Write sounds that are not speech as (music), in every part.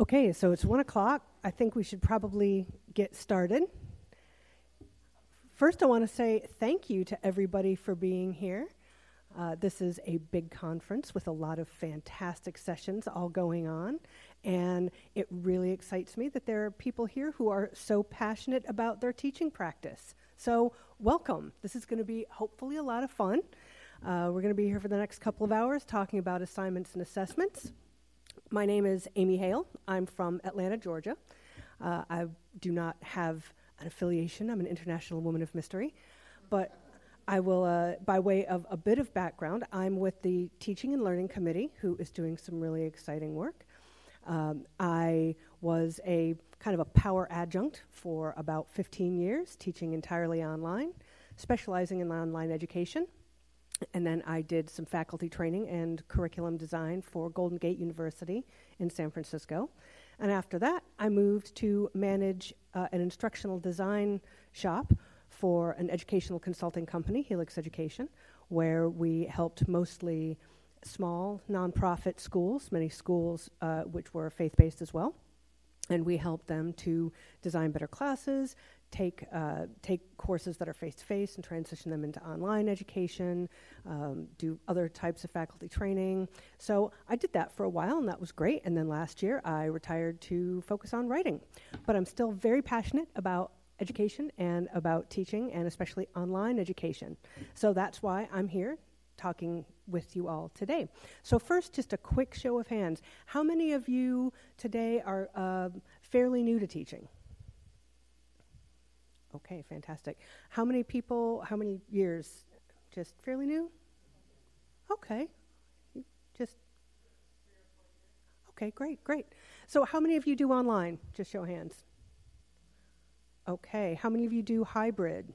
Okay, so it's one o'clock. I think we should probably get started. First, I want to say thank you to everybody for being here. Uh, this is a big conference with a lot of fantastic sessions all going on, and it really excites me that there are people here who are so passionate about their teaching practice. So, welcome. This is going to be hopefully a lot of fun. Uh, we're going to be here for the next couple of hours talking about assignments and assessments. My name is Amy Hale. I'm from Atlanta, Georgia. Uh, I do not have an affiliation. I'm an international woman of mystery. But I will, uh, by way of a bit of background, I'm with the Teaching and Learning Committee, who is doing some really exciting work. Um, I was a kind of a power adjunct for about 15 years, teaching entirely online, specializing in online education. And then I did some faculty training and curriculum design for Golden Gate University in San Francisco. And after that, I moved to manage uh, an instructional design shop for an educational consulting company, Helix Education, where we helped mostly small nonprofit schools, many schools uh, which were faith based as well. And we helped them to design better classes, take uh, take courses that are face to face and transition them into online education, um, do other types of faculty training. So I did that for a while, and that was great. And then last year, I retired to focus on writing. But I'm still very passionate about education and about teaching, and especially online education. So that's why I'm here talking with you all today. So first, just a quick show of hands: How many of you today are uh, fairly new to teaching? Okay, fantastic. How many people, how many years? Just fairly new? Okay. Just Okay, great, great. So how many of you do online? Just show hands. Okay, how many of you do hybrid?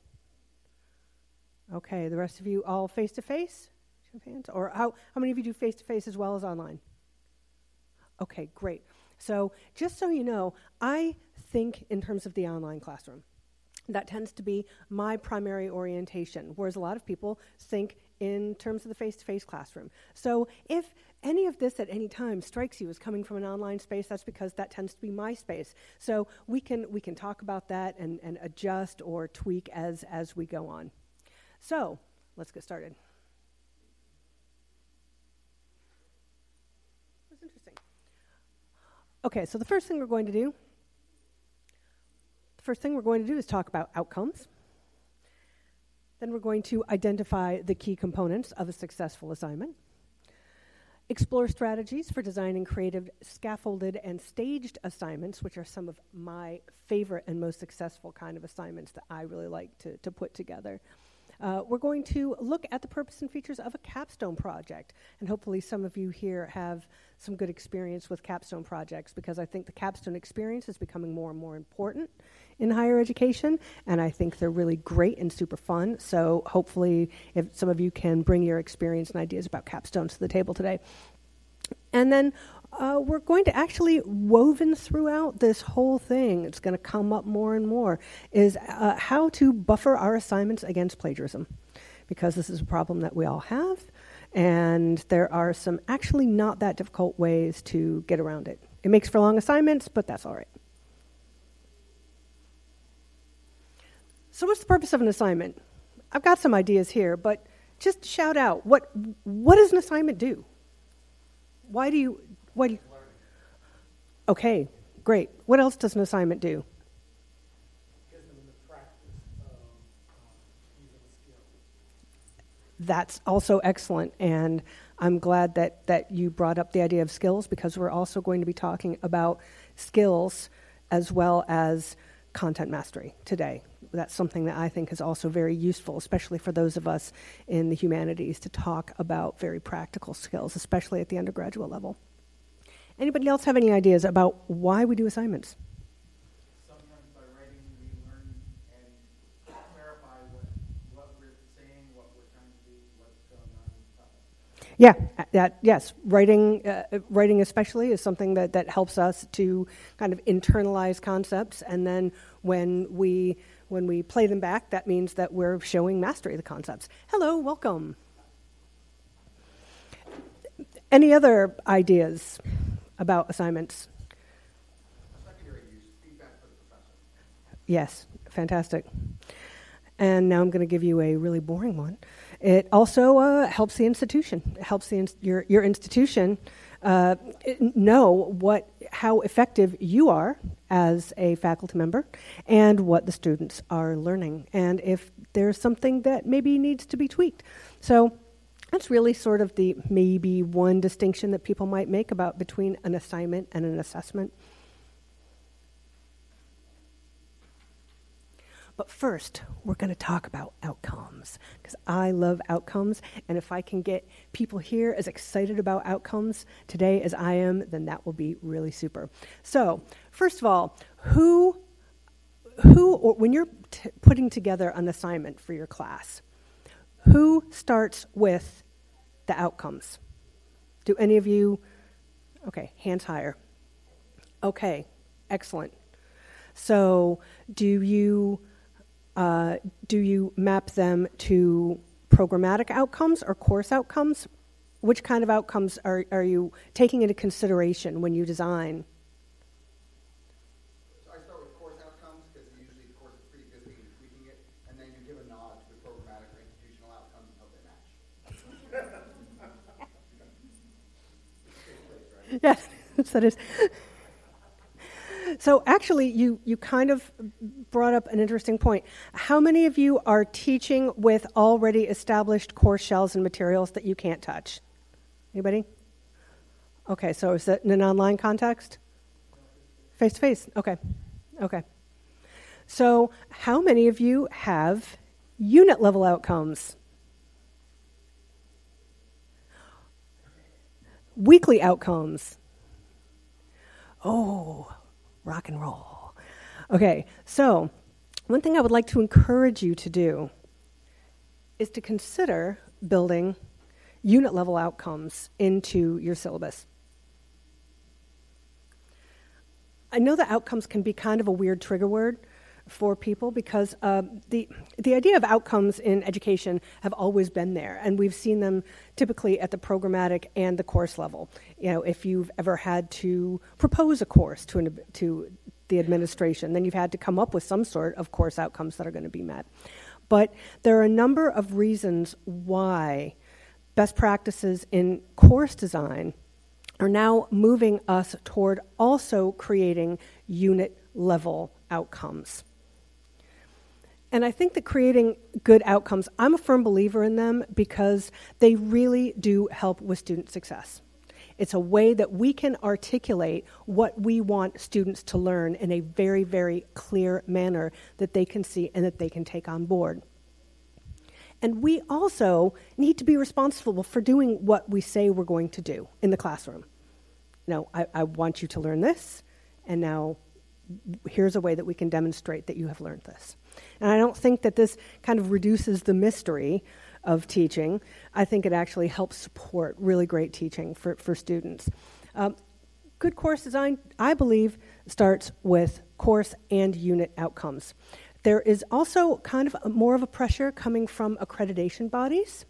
Okay, the rest of you all face to face? Show hands. Or how, how many of you do face to face as well as online? Okay, great. So, just so you know, I think in terms of the online classroom that tends to be my primary orientation, whereas a lot of people think in terms of the face to face classroom. So if any of this at any time strikes you as coming from an online space, that's because that tends to be my space. So we can, we can talk about that and, and adjust or tweak as, as we go on. So let's get started. That's interesting. Okay, so the first thing we're going to do First thing we're going to do is talk about outcomes. Then we're going to identify the key components of a successful assignment. Explore strategies for designing creative, scaffolded, and staged assignments, which are some of my favorite and most successful kind of assignments that I really like to, to put together. Uh, we're going to look at the purpose and features of a capstone project. And hopefully, some of you here have some good experience with capstone projects because I think the capstone experience is becoming more and more important in higher education. And I think they're really great and super fun. So, hopefully, if some of you can bring your experience and ideas about capstones to the table today. And then uh, we're going to actually woven throughout this whole thing it's going to come up more and more is uh, how to buffer our assignments against plagiarism because this is a problem that we all have and there are some actually not that difficult ways to get around it it makes for long assignments but that's all right so what's the purpose of an assignment i've got some ideas here but just shout out what what does an assignment do why do you what you, okay, great. What else does an assignment do? That's also excellent, and I'm glad that, that you brought up the idea of skills because we're also going to be talking about skills as well as content mastery today. That's something that I think is also very useful, especially for those of us in the humanities, to talk about very practical skills, especially at the undergraduate level. Anybody else have any ideas about why we do assignments? Sometimes by writing, we learn and clarify what, what we're saying, what we're trying to do, what's going on. Yeah, that, yes, writing, uh, writing especially is something that, that helps us to kind of internalize concepts, and then when we when we play them back, that means that we're showing mastery of the concepts. Hello, welcome. Any other ideas about assignments? Yes, fantastic. And now I'm going to give you a really boring one. It also uh, helps the institution. It helps the in- your, your institution uh, know what how effective you are as a faculty member and what the students are learning and if there's something that maybe needs to be tweaked. So that's really sort of the maybe one distinction that people might make about between an assignment and an assessment. But first, we're going to talk about outcomes because I love outcomes. And if I can get people here as excited about outcomes today as I am, then that will be really super. So, first of all, who, who or when you're t- putting together an assignment for your class, who starts with the outcomes? Do any of you? Okay, hands higher. Okay, excellent. So, do you uh, do you map them to programmatic outcomes or course outcomes? Which kind of outcomes are, are you taking into consideration when you design? So I start with course outcomes because usually the course is pre-existing and tweaking it, and then you give a nod to the programmatic or institutional outcomes and hope they match. (laughs) yes, (laughs) that is. So actually, you, you kind of brought up an interesting point. How many of you are teaching with already established course shells and materials that you can't touch? Anybody? Okay, so is that in an online context? Face to face. Okay. Okay. So, how many of you have unit level outcomes? Weekly outcomes. Oh, rock and roll. Okay, so one thing I would like to encourage you to do is to consider building unit level outcomes into your syllabus. I know that outcomes can be kind of a weird trigger word for people because uh, the, the idea of outcomes in education have always been there, and we've seen them typically at the programmatic and the course level. You know, if you've ever had to propose a course to, an, to the administration, then you've had to come up with some sort of course outcomes that are going to be met. But there are a number of reasons why best practices in course design are now moving us toward also creating unit level outcomes. And I think that creating good outcomes, I'm a firm believer in them because they really do help with student success. It's a way that we can articulate what we want students to learn in a very, very clear manner that they can see and that they can take on board. And we also need to be responsible for doing what we say we're going to do in the classroom. No, I, I want you to learn this, and now here's a way that we can demonstrate that you have learned this. And I don't think that this kind of reduces the mystery of teaching. I think it actually helps support really great teaching for, for students. Um, good course design, I believe, starts with course and unit outcomes. There is also kind of a, more of a pressure coming from accreditation bodies.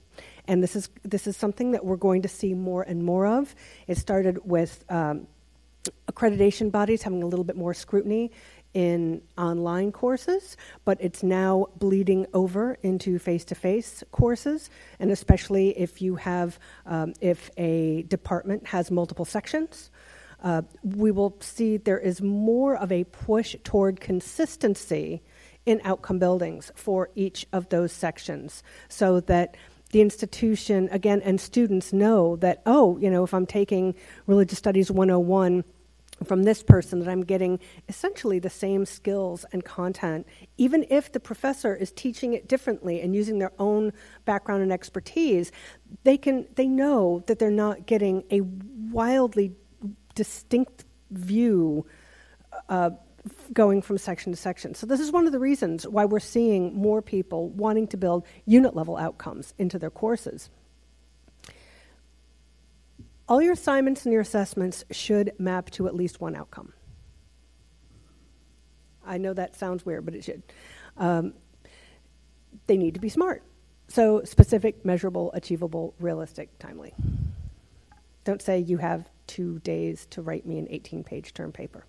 And this is, this is something that we're going to see more and more of. It started with um, accreditation bodies having a little bit more scrutiny in online courses, but it's now bleeding over into face to face courses, and especially if you have, um, if a department has multiple sections. Uh, we will see there is more of a push toward consistency in outcome buildings for each of those sections so that the institution, again, and students know that, oh, you know, if I'm taking Religious Studies 101 from this person that I'm getting essentially the same skills and content, even if the professor is teaching it differently and using their own background and expertise, they can they know that they're not getting a wildly distinct view uh, going from section to section. So this is one of the reasons why we're seeing more people wanting to build unit level outcomes into their courses. All your assignments and your assessments should map to at least one outcome. I know that sounds weird, but it should. Um, they need to be smart. So, specific, measurable, achievable, realistic, timely. Don't say you have two days to write me an 18 page term paper.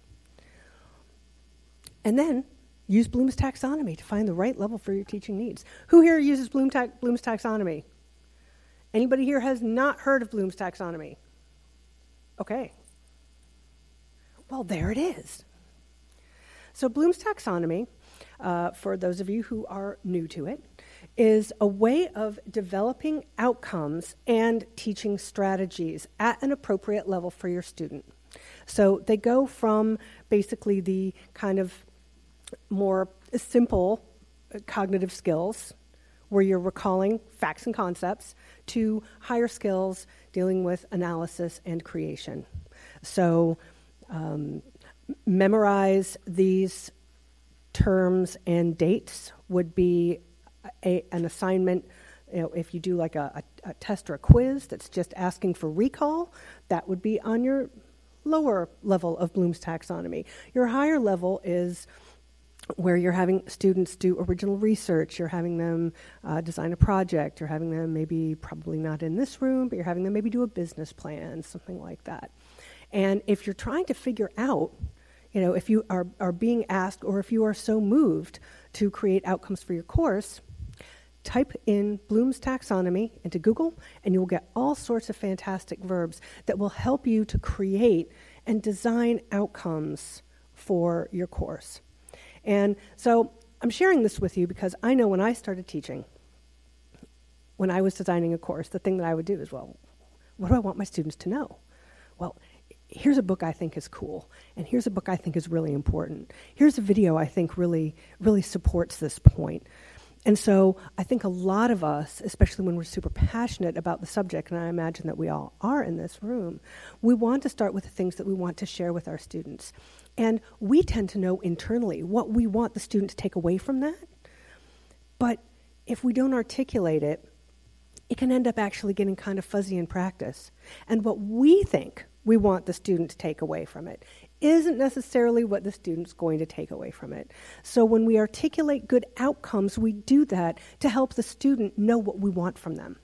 And then use Bloom's taxonomy to find the right level for your teaching needs. Who here uses Bloom ta- Bloom's taxonomy? Anybody here has not heard of Bloom's taxonomy? Okay. Well, there it is. So, Bloom's taxonomy, uh, for those of you who are new to it, is a way of developing outcomes and teaching strategies at an appropriate level for your student. So, they go from basically the kind of more simple cognitive skills where you're recalling facts and concepts to higher skills dealing with analysis and creation. So, um, memorize these terms and dates would be a, an assignment. You know, if you do like a, a, a test or a quiz that's just asking for recall, that would be on your lower level of Bloom's taxonomy. Your higher level is where you're having students do original research, you're having them uh, design a project, you're having them maybe probably not in this room, but you're having them maybe do a business plan, something like that. And if you're trying to figure out, you know, if you are, are being asked or if you are so moved to create outcomes for your course, type in Bloom's taxonomy into Google and you will get all sorts of fantastic verbs that will help you to create and design outcomes for your course. And so I'm sharing this with you because I know when I started teaching, when I was designing a course, the thing that I would do is, well, what do I want my students to know? Well, here's a book I think is cool, and here's a book I think is really important. Here's a video I think really, really supports this point. And so I think a lot of us, especially when we're super passionate about the subject, and I imagine that we all are in this room, we want to start with the things that we want to share with our students. And we tend to know internally what we want the student to take away from that. But if we don't articulate it, it can end up actually getting kind of fuzzy in practice. And what we think we want the student to take away from it isn't necessarily what the student's going to take away from it. So when we articulate good outcomes, we do that to help the student know what we want from them.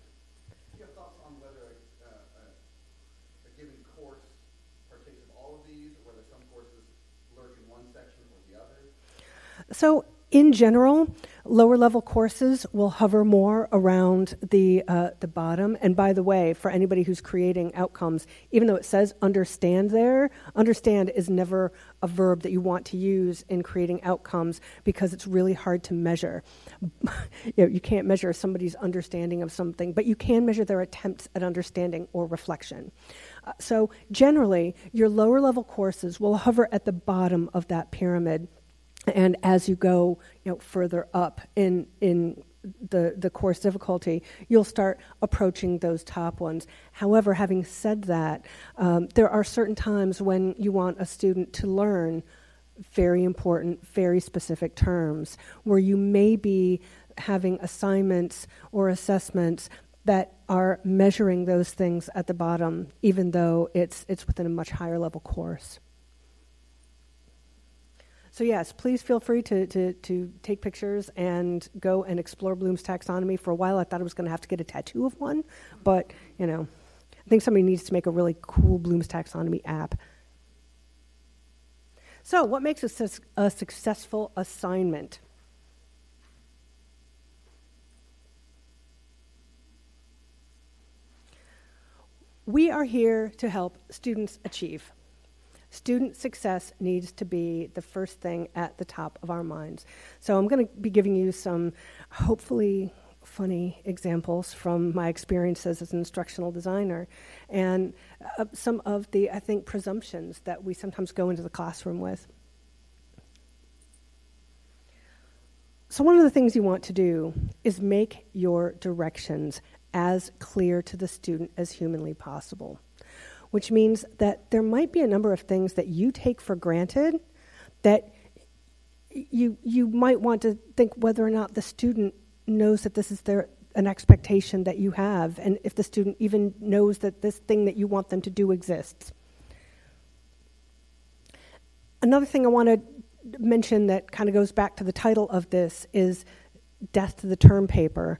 So, in general, lower level courses will hover more around the, uh, the bottom. And by the way, for anybody who's creating outcomes, even though it says understand there, understand is never a verb that you want to use in creating outcomes because it's really hard to measure. (laughs) you, know, you can't measure somebody's understanding of something, but you can measure their attempts at understanding or reflection. Uh, so, generally, your lower level courses will hover at the bottom of that pyramid and as you go you know, further up in, in the, the course difficulty, you'll start approaching those top ones. However, having said that, um, there are certain times when you want a student to learn very important, very specific terms, where you may be having assignments or assessments that are measuring those things at the bottom, even though it's, it's within a much higher level course. So, yes, please feel free to, to, to take pictures and go and explore Bloom's taxonomy. For a while, I thought I was going to have to get a tattoo of one, but, you know, I think somebody needs to make a really cool Bloom's taxonomy app. So, what makes a, a successful assignment? We are here to help students achieve. Student success needs to be the first thing at the top of our minds. So I'm going to be giving you some hopefully funny examples from my experiences as an instructional designer and uh, some of the, I think, presumptions that we sometimes go into the classroom with. So, one of the things you want to do is make your directions as clear to the student as humanly possible which means that there might be a number of things that you take for granted that you you might want to think whether or not the student knows that this is their an expectation that you have and if the student even knows that this thing that you want them to do exists. Another thing I want to mention that kind of goes back to the title of this is death to the term paper.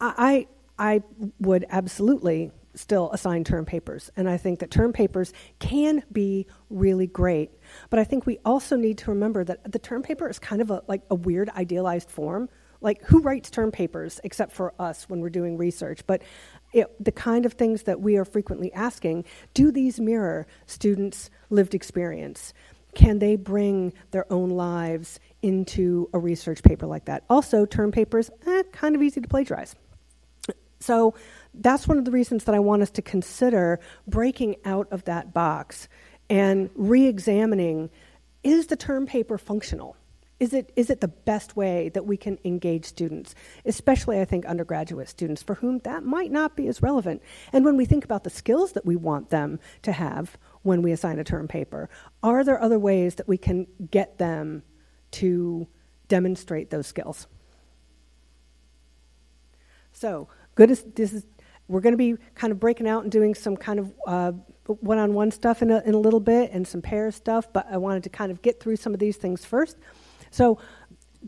I I would absolutely still assign term papers. And I think that term papers can be really great. But I think we also need to remember that the term paper is kind of a, like a weird idealized form. Like, who writes term papers except for us when we're doing research? But it, the kind of things that we are frequently asking do these mirror students' lived experience? Can they bring their own lives into a research paper like that? Also, term papers, eh, kind of easy to plagiarize. So that's one of the reasons that I want us to consider breaking out of that box and re examining is the term paper functional? Is it, is it the best way that we can engage students, especially, I think, undergraduate students for whom that might not be as relevant? And when we think about the skills that we want them to have when we assign a term paper, are there other ways that we can get them to demonstrate those skills? So, good as this is we're going to be kind of breaking out and doing some kind of uh, one-on-one stuff in a, in a little bit and some pair stuff but i wanted to kind of get through some of these things first. So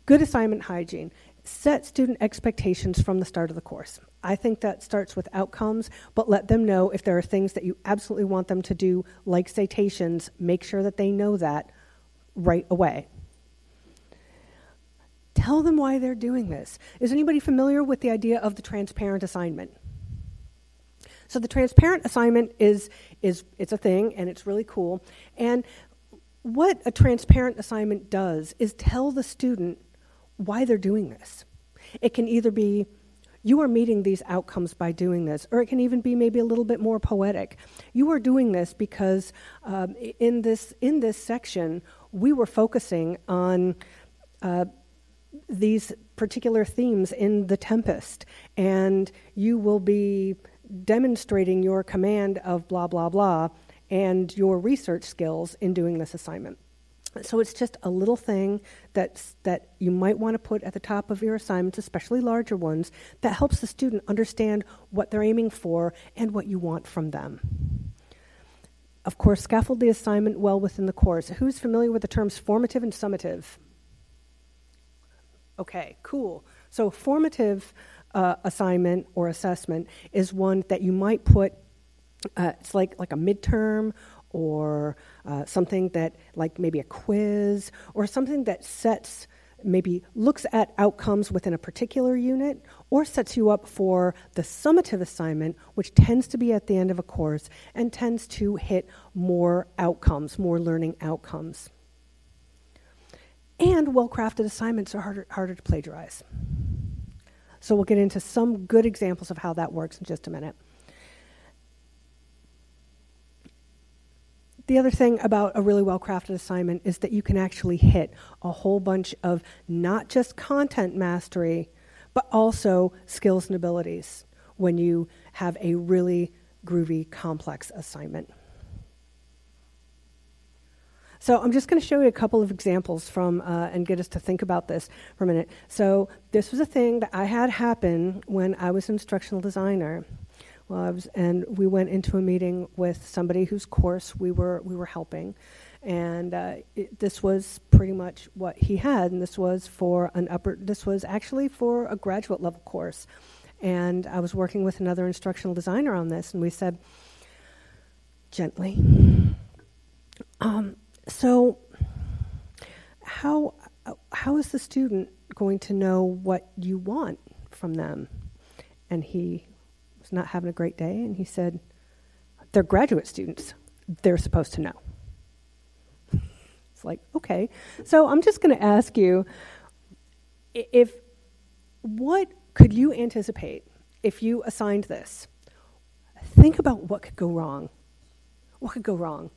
good assignment hygiene. Set student expectations from the start of the course. I think that starts with outcomes but let them know if there are things that you absolutely want them to do like citations make sure that they know that right away. Tell them why they're doing this. Is anybody familiar with the idea of the transparent assignment so the transparent assignment is is it's a thing and it's really cool. And what a transparent assignment does is tell the student why they're doing this. It can either be you are meeting these outcomes by doing this, or it can even be maybe a little bit more poetic. You are doing this because um, in this in this section we were focusing on uh, these particular themes in the Tempest, and you will be demonstrating your command of blah, blah, blah, and your research skills in doing this assignment. So it's just a little thing that's, that you might want to put at the top of your assignments, especially larger ones, that helps the student understand what they're aiming for and what you want from them. Of course, scaffold the assignment well within the course. Who's familiar with the terms formative and summative? Okay, cool. So, formative uh, assignment or assessment is one that you might put, uh, it's like, like a midterm or uh, something that, like maybe a quiz or something that sets, maybe looks at outcomes within a particular unit or sets you up for the summative assignment, which tends to be at the end of a course and tends to hit more outcomes, more learning outcomes. And well crafted assignments are harder, harder to plagiarize. So we'll get into some good examples of how that works in just a minute. The other thing about a really well crafted assignment is that you can actually hit a whole bunch of not just content mastery, but also skills and abilities when you have a really groovy, complex assignment. So I'm just going to show you a couple of examples from uh, and get us to think about this for a minute. So this was a thing that I had happen when I was an instructional designer. Well, I was, and we went into a meeting with somebody whose course we were we were helping, and uh, it, this was pretty much what he had. And this was for an upper. This was actually for a graduate level course, and I was working with another instructional designer on this, and we said gently. Um, so, how how is the student going to know what you want from them? And he was not having a great day, and he said, "They're graduate students. They're supposed to know." It's like, okay. So I'm just going to ask you if what could you anticipate if you assigned this? Think about what could go wrong. What could go wrong?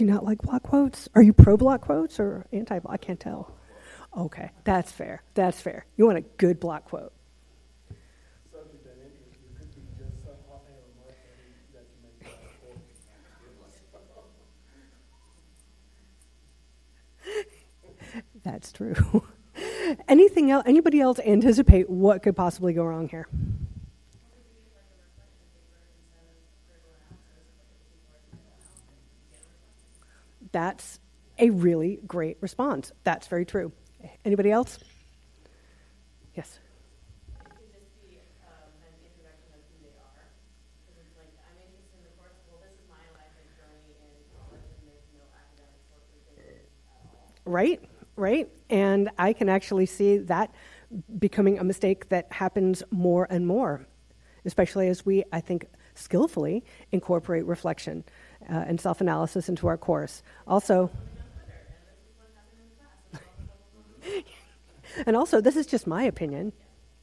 Do you not like block quotes? Are you pro block quotes or anti block? I can't tell. Okay, that's fair. That's fair. You want a good block quote. (laughs) That's true. (laughs) Anything else? Anybody else anticipate what could possibly go wrong here? That's a really great response. That's very true. Anybody else? Yes. Right, right. And I can actually see that becoming a mistake that happens more and more, especially as we, I think, skillfully incorporate reflection uh, and self analysis into our course. Also, (laughs) and also, this is just my opinion.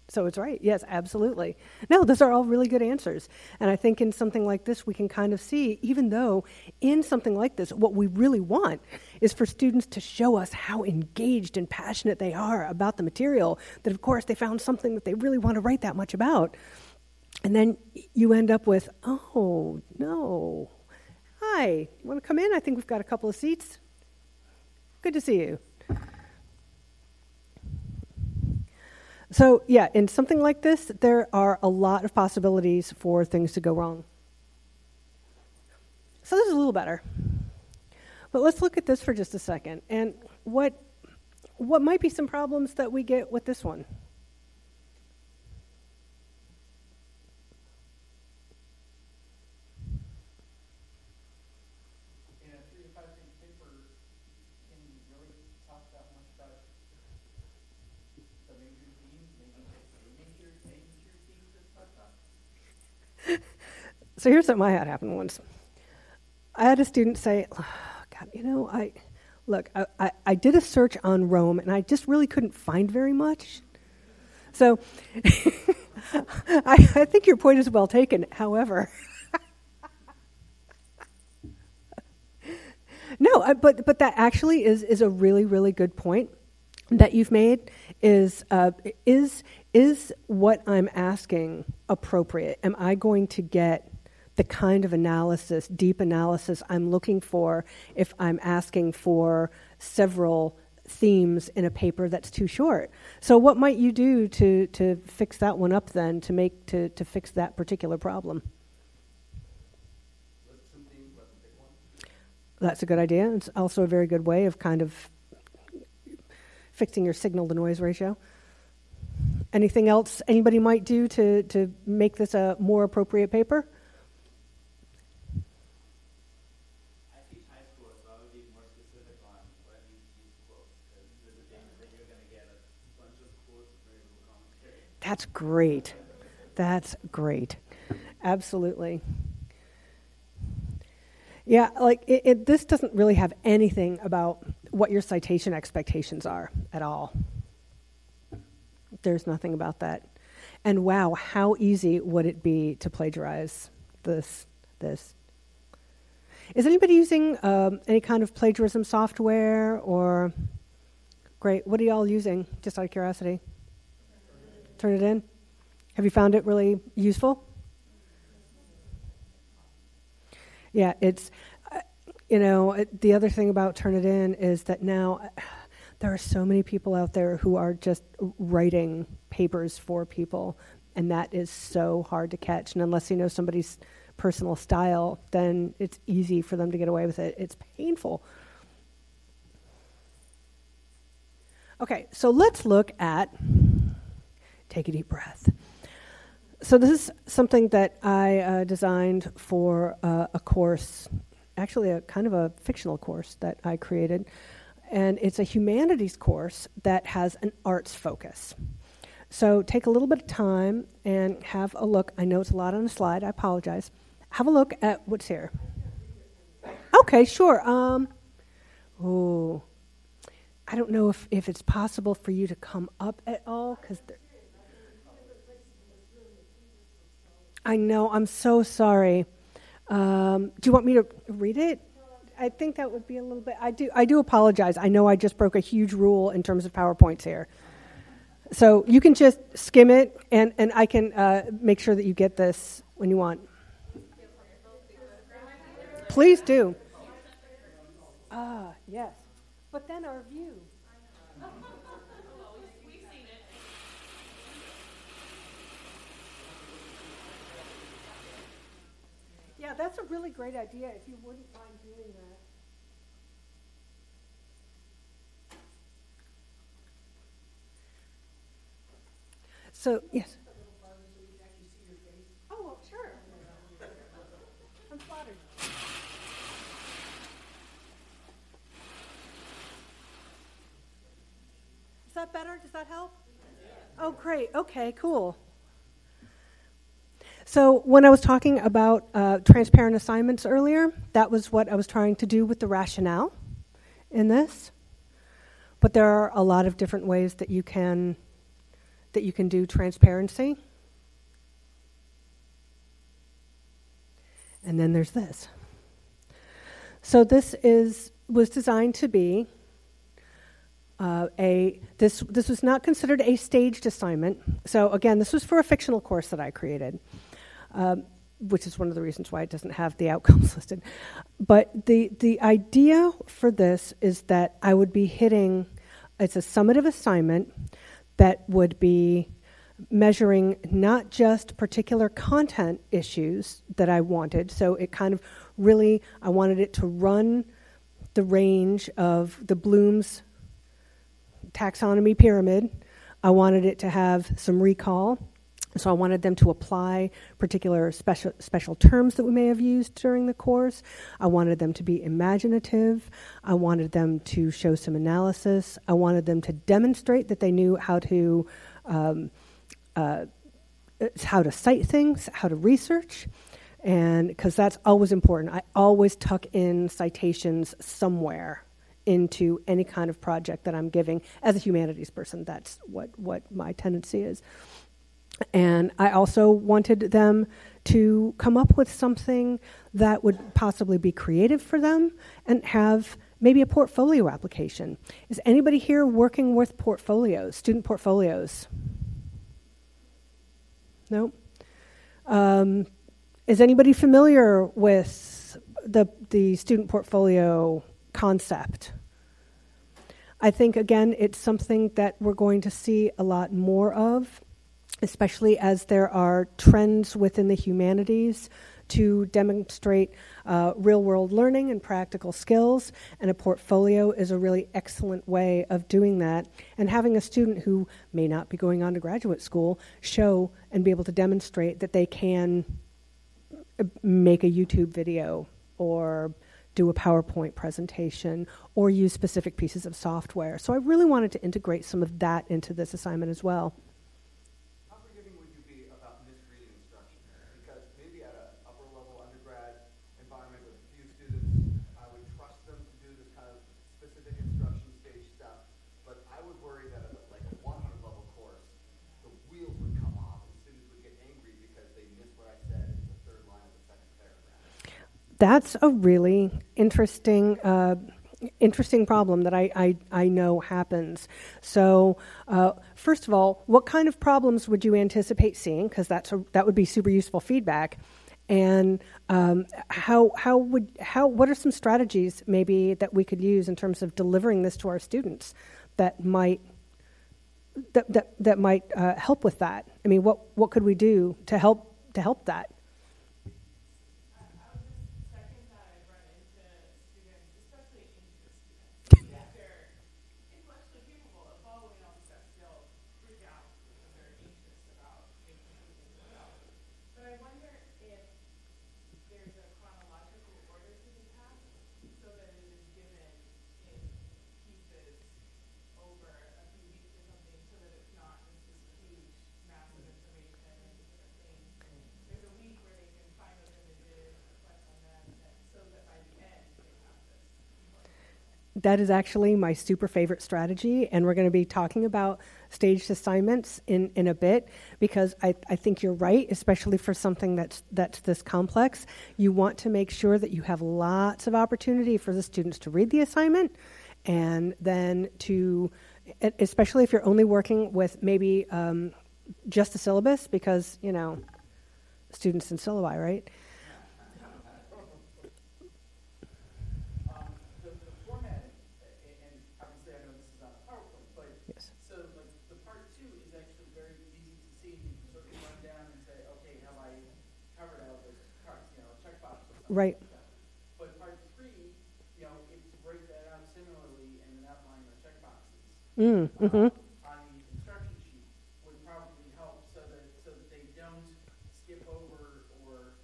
So it's right. Yes, absolutely. No, those are all really good answers. And I think in something like this, we can kind of see, even though in something like this, what we really want is for students to show us how engaged and passionate they are about the material, that of course they found something that they really want to write that much about. And then you end up with, oh, no. Hi, you want to come in? I think we've got a couple of seats. Good to see you. So, yeah, in something like this, there are a lot of possibilities for things to go wrong. So, this is a little better. But let's look at this for just a second and what, what might be some problems that we get with this one. In a three to five page paper, can you really talk that much about the major themes, maybe just the major, major themes to talk about? So here's something I had happen once. I had a student say, oh, God, you know, I look, I, I, I, did a search on Rome and I just really couldn't find very much. So (laughs) I, I think your point is well taken. However, (laughs) no, but but that actually is is a really really good point that you've made. Is uh, is is what I'm asking appropriate? Am I going to get the kind of analysis, deep analysis I'm looking for if I'm asking for several themes in a paper that's too short. So what might you do to, to fix that one up then, to make to, to fix that particular problem? That's a good idea. It's also a very good way of kind of fixing your signal to noise ratio. Anything else anybody might do to, to make this a more appropriate paper? That's great. That's great. Absolutely. Yeah, like it, it, this doesn't really have anything about what your citation expectations are at all. There's nothing about that. And wow, how easy would it be to plagiarize this? This. Is anybody using um, any kind of plagiarism software or? Great. What are y'all using? Just out of curiosity. Turnitin. Have you found it really useful? Yeah, it's, uh, you know, it, the other thing about Turnitin is that now uh, there are so many people out there who are just writing papers for people, and that is so hard to catch. And unless you know somebody's personal style, then it's easy for them to get away with it. It's painful. Okay, so let's look at Take a deep breath. So, this is something that I uh, designed for uh, a course, actually, a kind of a fictional course that I created. And it's a humanities course that has an arts focus. So, take a little bit of time and have a look. I know it's a lot on the slide, I apologize. Have a look at what's here. Okay, sure. Um, I don't know if, if it's possible for you to come up at all because I know. I'm so sorry. Um, do you want me to read it? I think that would be a little bit. I do. I do apologize. I know I just broke a huge rule in terms of powerpoints here. So you can just skim it, and and I can uh, make sure that you get this when you want. Please do. Ah, yes. But then our view. that's a really great idea if you wouldn't mind doing that. So, yes. Oh, sure. I'm flattered. Is that better? Does that help? Oh, great. Okay, cool. So, when I was talking about uh, transparent assignments earlier, that was what I was trying to do with the rationale in this. But there are a lot of different ways that you can that you can do transparency. And then there's this. So this is was designed to be uh, a this this was not considered a staged assignment. So again, this was for a fictional course that I created, um, which is one of the reasons why it doesn't have the outcomes (laughs) listed. But the the idea for this is that I would be hitting. It's a summative assignment that would be measuring not just particular content issues that I wanted. So it kind of really, I wanted it to run the range of the Bloom's taxonomy pyramid. I wanted it to have some recall. So I wanted them to apply particular special special terms that we may have used during the course. I wanted them to be imaginative. I wanted them to show some analysis. I wanted them to demonstrate that they knew how to um, uh, how to cite things, how to research, and because that's always important. I always tuck in citations somewhere into any kind of project that I'm giving as a humanities person. That's what what my tendency is. And I also wanted them to come up with something that would possibly be creative for them and have maybe a portfolio application. Is anybody here working with portfolios, student portfolios? No? Um, is anybody familiar with the, the student portfolio concept? I think, again, it's something that we're going to see a lot more of especially as there are trends within the humanities to demonstrate uh, real world learning and practical skills, and a portfolio is a really excellent way of doing that. And having a student who may not be going on to graduate school show and be able to demonstrate that they can uh, make a YouTube video or do a PowerPoint presentation or use specific pieces of software. So I really wanted to integrate some of that into this assignment as well. How forgiving would you be about misreading instruction? Because maybe at an upper level undergrad environment with a few students, I would trust them to do this kind of specific instruction stage stuff. But I would worry that at a, like a 100 level course, the wheels would come off and students would get angry because they missed what I said in the third line of the second paragraph. That's a really interesting. Uh, interesting problem that I, I, I know happens. So, uh, first of all, what kind of problems would you anticipate seeing? Because that's a, that would be super useful feedback. And um, how how would how what are some strategies maybe that we could use in terms of delivering this to our students that might that that, that might uh, help with that? I mean, what what could we do to help to help that? I would just second that I've run into students, especially English students, that they're intellectually capable of following all the steps, still freak out because they're anxious about making something themselves. But I wonder if there's a chronological order to the task so that it is given in pieces over a few weeks or something so that it's not just this huge mass of information and different things. There's a week where they can find those images, reflect on them, and so that by the end they have this. That is actually my super favorite strategy, and we're going to be talking about staged assignments in, in a bit because I, I think you're right, especially for something that's that's this complex. You want to make sure that you have lots of opportunity for the students to read the assignment, and then to, especially if you're only working with maybe um, just the syllabus, because you know, students and syllabi, right? Um, the, the formatting, a- a- and obviously I know this is not a PowerPoint, but Yes. So like the part two is actually very easy to see. You can sort of run down and say, okay, have I covered all those parts, you know, checkbox or something Right. But part three, you know, if break that out similarly and then outline the checkboxes Mm, hmm um, on the instruction sheet would probably help skip over or,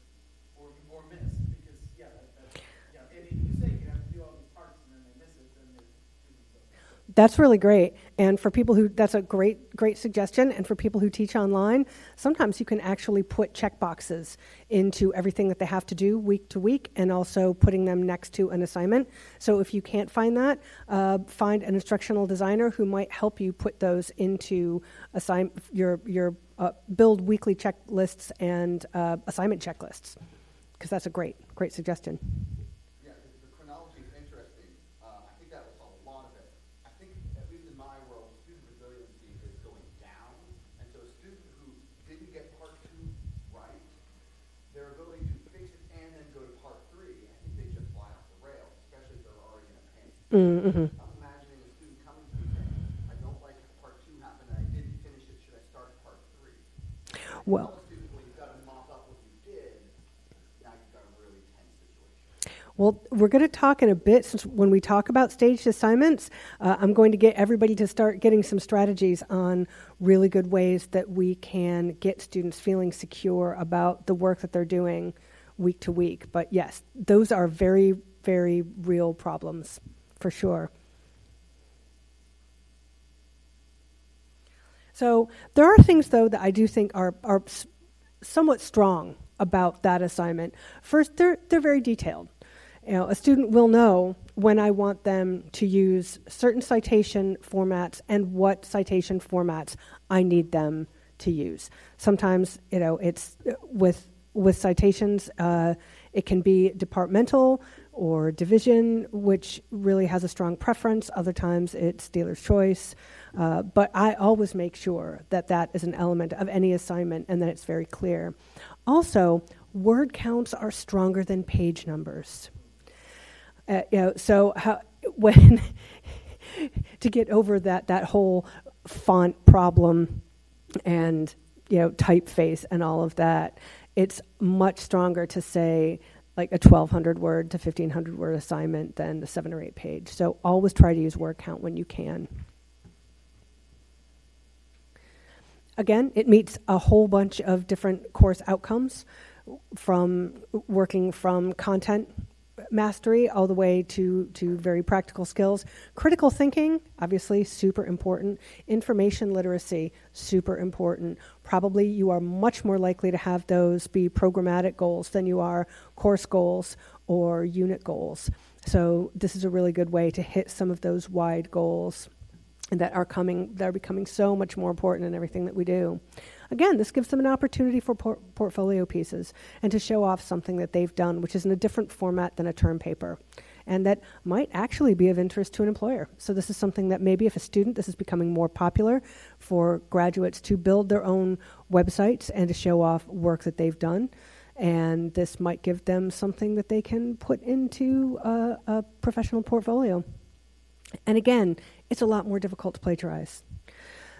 or, or miss, because, yeah, that, that's, yeah, and if you say you have to do all these parts and then they miss it, then the students don't. That's really great. And for people who, that's a great, great suggestion. And for people who teach online, sometimes you can actually put check boxes into everything that they have to do week to week and also putting them next to an assignment. So if you can't find that, uh, find an instructional designer who might help you put those into assign, your, your uh, build weekly checklists and uh, assignment checklists. Because that's a great, great suggestion. Yeah, the, the chronology is interesting. Uh, I think that was a lot of it. I think, at least in my world, student resiliency is going down. And so a student who didn't get part two right, their ability to fix it and then go to part three, I think they just fly off the rails, especially if they're already in a pain. Mm-hmm. I'm imagining a student coming to me saying, I don't like how part two happened and I didn't finish it, should I start part three? Well, Tell the student, well, you've got to mop up what you did, now you've got a really tense situation. Well, we're going to talk in a bit since when we talk about staged assignments, uh, I'm going to get everybody to start getting some strategies on really good ways that we can get students feeling secure about the work that they're doing week to week. But yes, those are very, very real problems for sure. So there are things, though, that I do think are, are somewhat strong about that assignment. First, they're, they're very detailed. You know, a student will know when I want them to use certain citation formats and what citation formats I need them to use. Sometimes, you know, it's uh, with with citations, uh, it can be departmental or division, which really has a strong preference. Other times, it's dealer's choice. Uh, but I always make sure that that is an element of any assignment and that it's very clear. Also, word counts are stronger than page numbers. Uh, you know, so how, (laughs) when (laughs) to get over that that whole font problem and you know typeface and all of that, it's much stronger to say like a 1200 word to 1500 word assignment than a seven or eight page. So always try to use word count when you can. Again, it meets a whole bunch of different course outcomes from working from content mastery all the way to, to very practical skills. Critical thinking, obviously, super important. Information literacy, super important. Probably you are much more likely to have those be programmatic goals than you are course goals or unit goals. So, this is a really good way to hit some of those wide goals that are coming that are becoming so much more important in everything that we do. Again, this gives them an opportunity for por- portfolio pieces and to show off something that they've done, which is in a different format than a term paper, and that might actually be of interest to an employer. So, this is something that maybe if a student, this is becoming more popular for graduates to build their own websites and to show off work that they've done. And this might give them something that they can put into a, a professional portfolio. And again, it's a lot more difficult to plagiarize.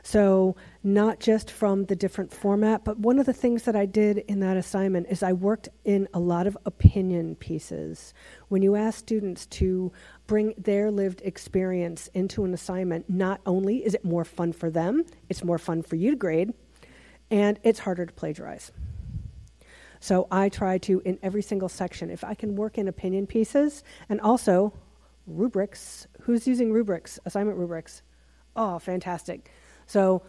So, not just from the different format, but one of the things that I did in that assignment is I worked in a lot of opinion pieces. When you ask students to bring their lived experience into an assignment, not only is it more fun for them, it's more fun for you to grade, and it's harder to plagiarize. So, I try to, in every single section, if I can work in opinion pieces and also rubrics. Who's using rubrics, assignment rubrics? Oh, fantastic. So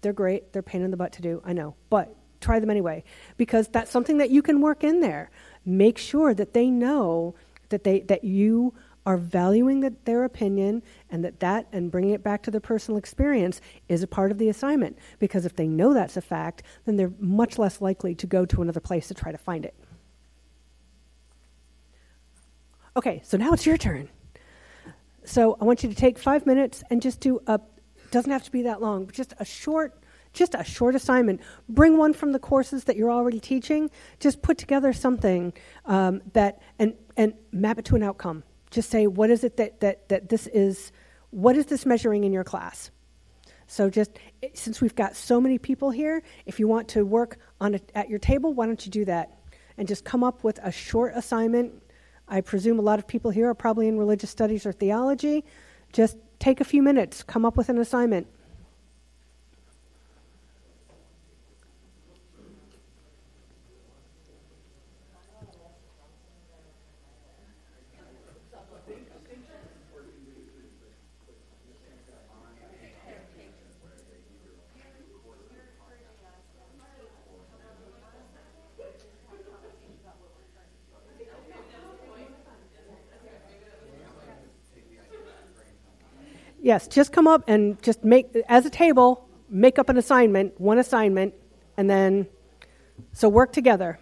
they're great. They're pain in the butt to do, I know. But try them anyway because that's something that you can work in there. Make sure that they know that they that you are valuing the, their opinion and that that and bringing it back to their personal experience is a part of the assignment because if they know that's a fact then they're much less likely to go to another place to try to find it okay so now it's your turn so I want you to take five minutes and just do a, doesn't have to be that long, but just a short, just a short assignment. Bring one from the courses that you're already teaching. Just put together something um, that, and, and map it to an outcome. Just say, what is it that, that, that this is, what is this measuring in your class? So just, since we've got so many people here, if you want to work on a, at your table, why don't you do that? And just come up with a short assignment I presume a lot of people here are probably in religious studies or theology. Just take a few minutes, come up with an assignment. Yes, just come up and just make, as a table, make up an assignment, one assignment, and then, so work together.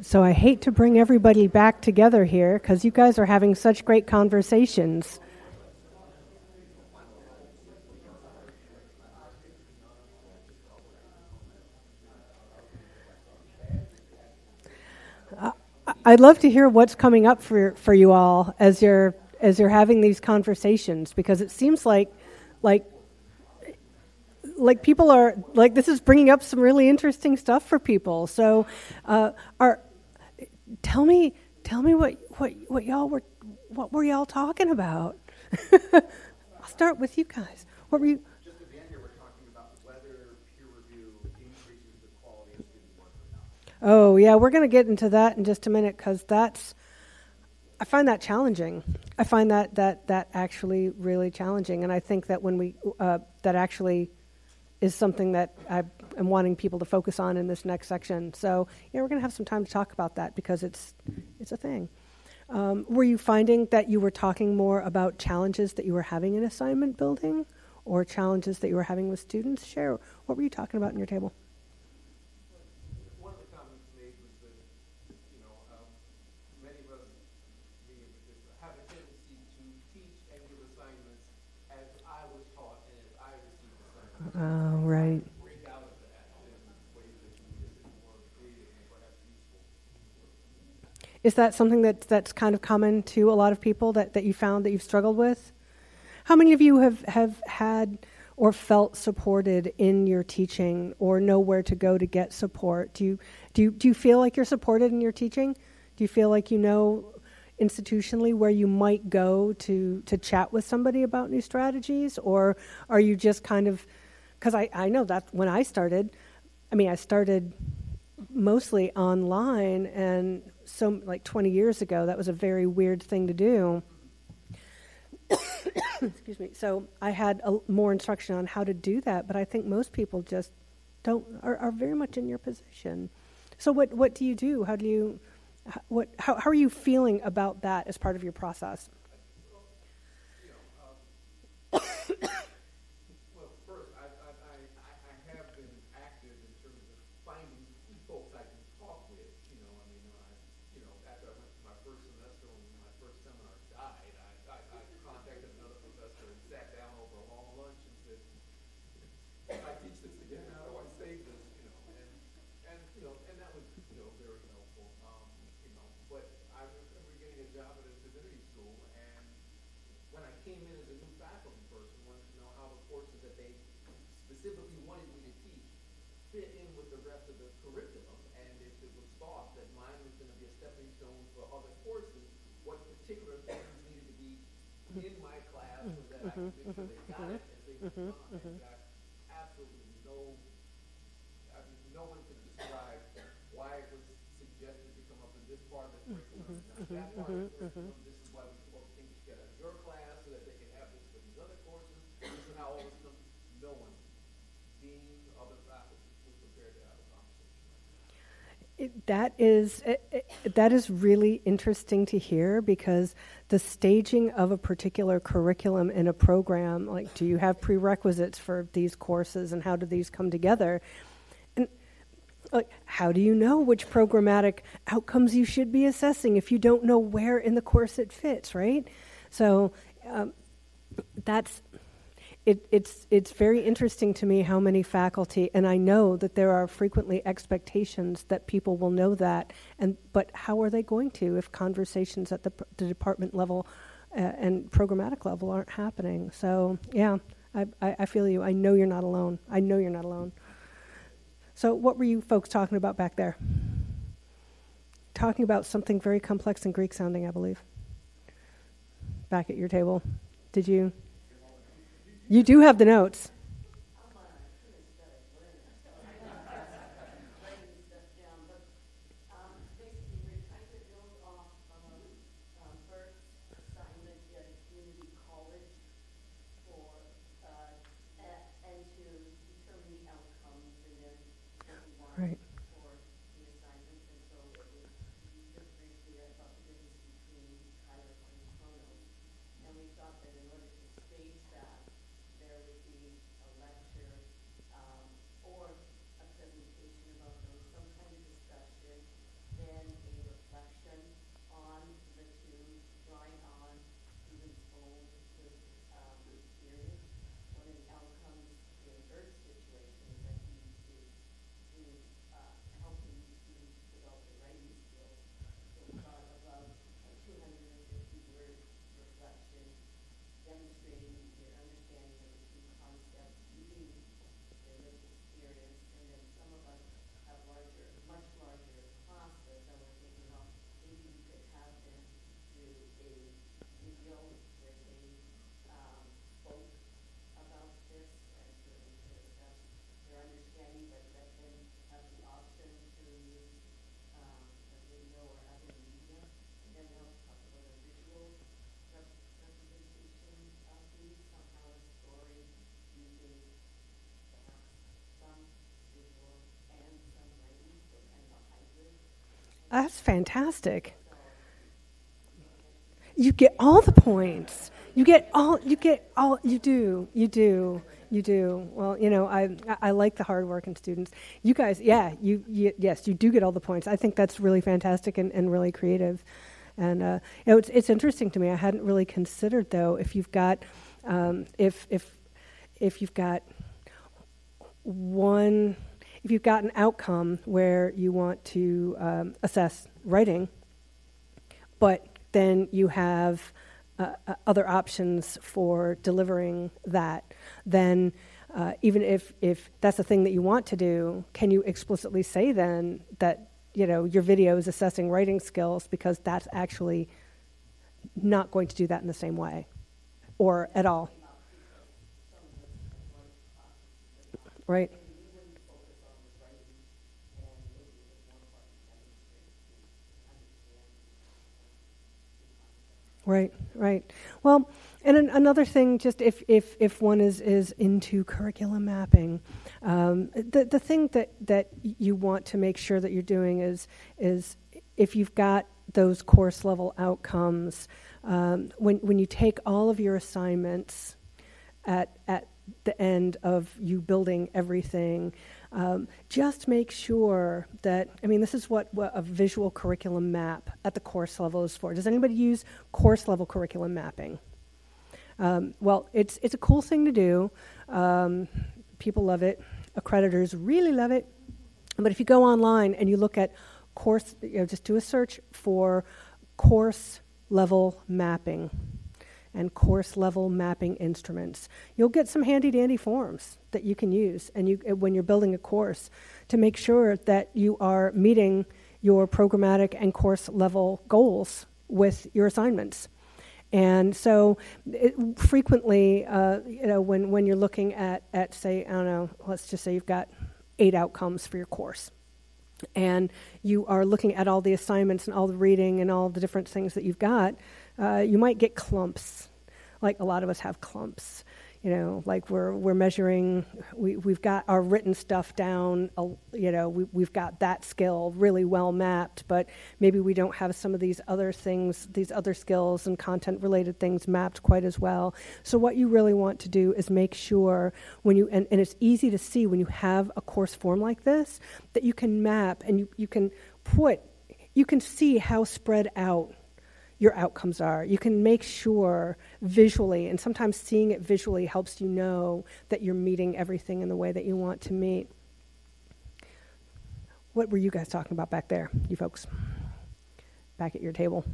So I hate to bring everybody back together here because you guys are having such great conversations. I'd love to hear what's coming up for for you all as you're as you're having these conversations because it seems like like like people are like this is bringing up some really interesting stuff for people. So, uh, are tell me tell me what what what y'all were what were y'all talking about? (laughs) I'll start with you guys. What were you? Just at the end here, we're talking about whether peer review increases the quality of student work or not. Oh yeah, we're going to get into that in just a minute because that's I find that challenging. I find that that that actually really challenging, and I think that when we uh, that actually is something that I am wanting people to focus on in this next section. So yeah, we're going to have some time to talk about that because it's it's a thing. Um, were you finding that you were talking more about challenges that you were having in assignment building, or challenges that you were having with students? Share what were you talking about in your table? One of the comments made was that, you know, um, many of us, me in particular, have a tendency to teach and give assignments as I was taught and as I received assignments. Oh, right. Break out of that in ways that can be a bit more creative and perhaps useful. Is that something that that's kind of common to a lot of people that, that you found that you've struggled with? How many of you have, have had or felt supported in your teaching or know where to go to get support? Do you, do you, do you feel like you're supported in your teaching? Do you feel like you know institutionally where you might go to, to chat with somebody about new strategies? Or are you just kind of, because I, I know that when I started, I mean, I started mostly online and so like 20 years ago that was a very weird thing to do. (coughs) Excuse me. So i had a, more instruction on how to do that but i think most people just don't are, are very much in your position. So what what do you do? How do you what how, how are you feeling about that as part of your process Well, first, I, I, I, I I have been active in terms of finding folks I can talk with, you know, I mean, I, you know, after I went to my first semester, when my first seminar died, I, I, I contacted another professor and sat down over a long lunch and said, if I teach this again, how do I save this, you know, and, and, you know, and that was, you know, very helpful, um, you know, but I remember getting a job at a divinity school and when I came in as a new faculty person, wanted to know how the courses that they specifically wanted me to teach fit in with the rest of the curriculum, and if it was thought that mine was gonna be a stepping stone for other courses, what particular things needed to be in my class so that I could make sure they got it as they mm-hmm. went on, mm-hmm. and got absolutely no, I mean, no one could describe why it was suggested to come up in this part of the mm-hmm. curriculum, not that part of the curriculum, this is why we pull things together in your class, so that they can have this for these other courses, this is how all this comes, no one, deans, other faculty, was prepared to have a conversation. That is it, it, that is really interesting to hear because the staging of a particular curriculum in a program, like do you have prerequisites for these courses and how do these come together? And like how do you know which programmatic outcomes you should be assessing if you don't know where in the course it fits, right? So um, that's it, it's it's very interesting to me how many faculty, and I know that there are frequently expectations that people will know that, and but how are they going to if conversations at the, the department level uh, and programmatic level aren't happening? So yeah, I, I, I feel you. I know you're not alone. I know you're not alone. So what were you folks talking about back there? Talking about something very complex and Greek sounding, I believe. Back at your table, did you? You do have the notes. writing stuff down, but, um, basically, we're trying to build off of, um, Bert's assignment at a community college for, uh, a- and to determine the outcomes and then what we want Right. for the assignment, and so it was just briefly about the difference between Kairos and Chronos. And we thought that in order to stage that, there would be a lecture, um, or a presentation about those, some kind of discussion, then then a reflection on the two, drawing on students' own lived, um, experience. One of the outcomes in Eric's situation is that he is, is, uh, helping students develop their writing skills. So we thought about a two hundred and fifty word reflection demonstrating their understanding of the two concepts using their lived experience. And then some of us have larger, much larger classes, and we're thinking, well, maybe we could have them do a video where they, um, spoke about this and certainly to assess their understanding, but let them have the option to use, um, a video or other media. And then we also talked about a visual rep- representation of these, somehow a story using perhaps some visual and some writing, so kind of a hybrid. That's fantastic. You get all the points. You get all. You get all. You do. You do. You do. Well, you know, I I like the hard work in students. You guys, yeah, you, you yes, you do get all the points. I think that's really fantastic and, and really creative. And uh, you know, it's it's interesting to me. I hadn't really considered though if you've got um, if if if you've got one if you've got an outcome where you want to um, assess writing, but then you have uh, uh, other options for delivering that, then uh, even if, if that's the thing that you want to do, can you explicitly say then that you know your video is assessing writing skills because that's actually not going to do that in the same way or at all? Right. Right, right. Well, and an, another thing, just if, if, if one is, is into curriculum mapping, um, the, the thing that, that you want to make sure that you're doing is, is if you've got those course level outcomes, um, when, when you take all of your assignments at, at the end of you building everything, um, just make sure that, I mean, this is what, what a visual curriculum map at the course level is for. Does anybody use course level curriculum mapping? Um, well, it's, it's a cool thing to do. Um, people love it. Accreditors really love it. But if you go online and you look at course, you know, just do a search for course level mapping and course level mapping instruments. You'll get some handy dandy forms that you can use and you, uh, when you're building a course to make sure that you are meeting your programmatic and course level goals with your assignments. And so, it, frequently, uh, you know, when, when you're looking at, at, say, I don't know, let's just say you've got eight outcomes for your course, and you are looking at all the assignments and all the reading and all the different things that you've got, uh, you might get clumps. Like a lot of us have clumps. You know, like we're we're measuring. We we've got our written stuff down. You know, we we've got that skill really well mapped, but maybe we don't have some of these other things, these other skills and content related things mapped quite as well. So what you really want to do is make sure when you and, and it's easy to see when you have a course form like this that you can map and you, you can put you can see how spread out your outcomes are. You can make sure visually, and sometimes seeing it visually helps you know that you're meeting everything in the way that you want to meet. What were you guys talking about back there, you folks? Back at your table.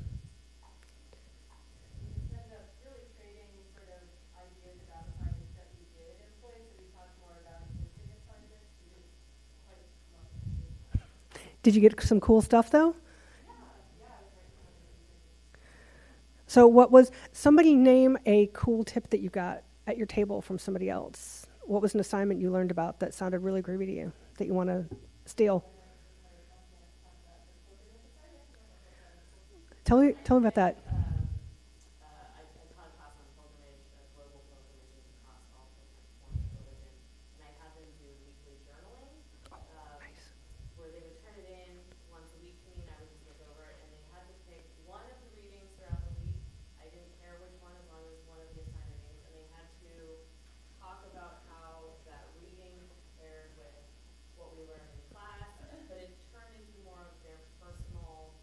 Did you get some cool stuff though? So, what was somebody name a cool tip that you got at your table from somebody else? What was an assignment you learned about that sounded really groovy to you that you want to steal? Tell me, tell me about that. uh, I, I taught a class on pilgrimage, uh, global pilgrimages across all different forms of religion, and I had them do weekly journaling. um, Nice. Where they would turn it in once a week to me, and I would just look over it, and they had to pick one of the readings throughout the week. I didn't care which one, as long as one of the assigned readings, and they had to talk about how that reading compared with what we learned in class, but it turned into more of their personal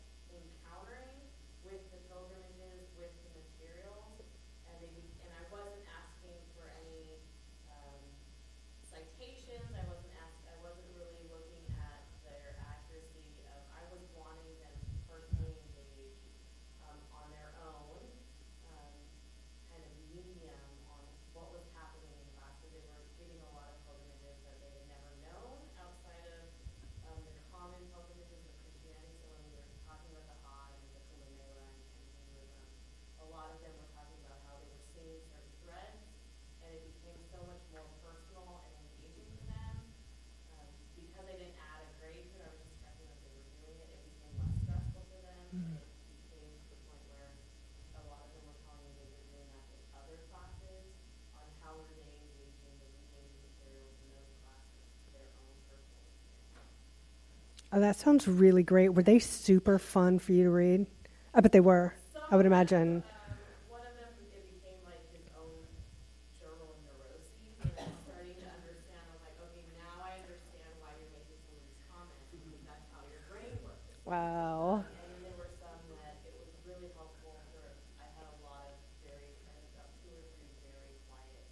Oh, that sounds really great. Were they super fun for you to read? I bet they were. I would imagine. One of them, it became like his own journal neuroses, and I'm starting to understand, I'm like, okay, now I understand why you're making some of these comments, because that's how your brain works. Wow. And then there were some that it was really helpful for, I had a lot of very, I had about two or three very quiet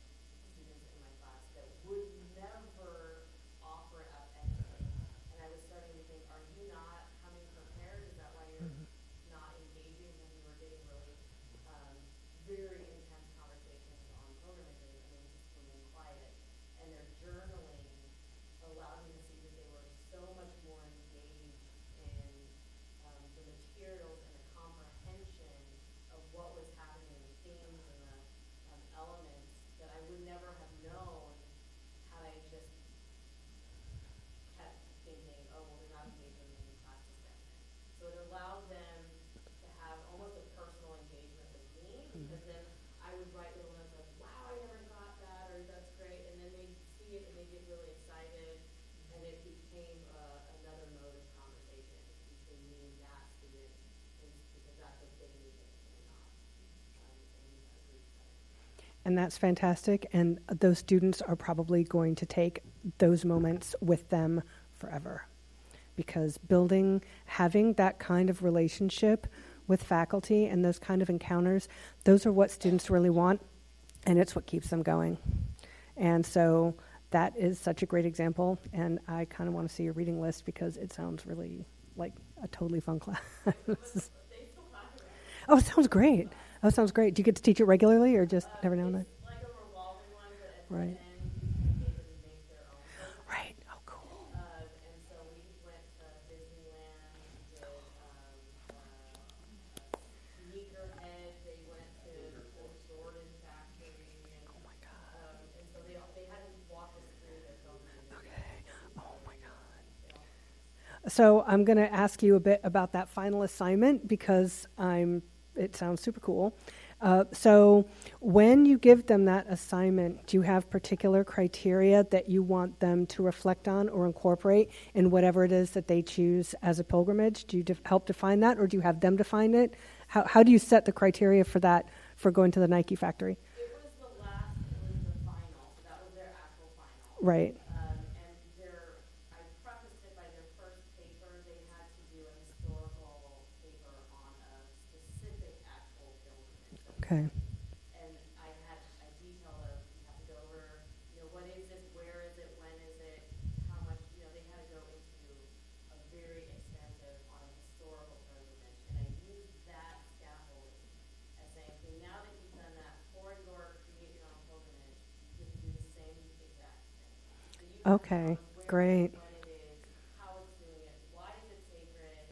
students in my class that would never offer up anything. And I was starting to think, are you not coming prepared? Is that why you're not engaging when you were getting really, um, very intense conversations on pilgrimages and then just remaining quiet? And their journaling allowed me to see that they were so much more engaged in um, the materials and the comprehension of what was happening, the themes and the um, elements that I would never have known had I just kept thinking, oh, well, they're not engaged in the class discussion. So it allowed them to have almost a personal engagement with me because then I would write little notes like, wow, I never got that, or that's great, and then they see it and they get really excited, and it became uh, another mode of conversation between me and that student, because that's what they needed um. And that's fantastic. And those students are probably going to take those moments with them forever. Because building, having that kind of relationship with faculty and those kind of encounters, those are what students really want, and it's what keeps them going. And so that is such a great example. And I kind of want to see your reading list because it sounds really like a totally fun class. (laughs) oh, it sounds great. Oh, it sounds great. Do you get to teach it regularly or just every now and then? Like a revolving one, but Right. end, you kind of get them to make their own. Right. Oh, cool. Uh, and so we went to Disneyland, we did, um, uh, Sneakerhead, they went to the Jordan Factory, and, Oh my God. um, and so they, they had to walk us through their pilgrimage. Oh my God. So I'm going to ask you a bit about that final assignment because I'm. It sounds super cool. Uh, so when you give them that assignment, do you have particular criteria that you want them to reflect on or incorporate in whatever it is that they choose as a pilgrimage? Do you def- help define that, or do you have them define it? How, how do you set the criteria for that for going to the Nike factory? It was the last, it was the final, so that was their actual final. Right. Um, and their, I prefaced it by their first paper, they had to do a historical paper on a specific actual pilgrimage. Okay. And I had a detail of, you have to go over, you know, what is it, where is it, when is it, how much, you know, they had to go into a very extensive on a historical pilgrimage. And I used that scaffolding as saying, okay, now that you've done that for your create your own pilgrimage, you have do the same exact thing. So you have to Okay, tell us where it is, great. When it is, how it's doing it, why is it sacred,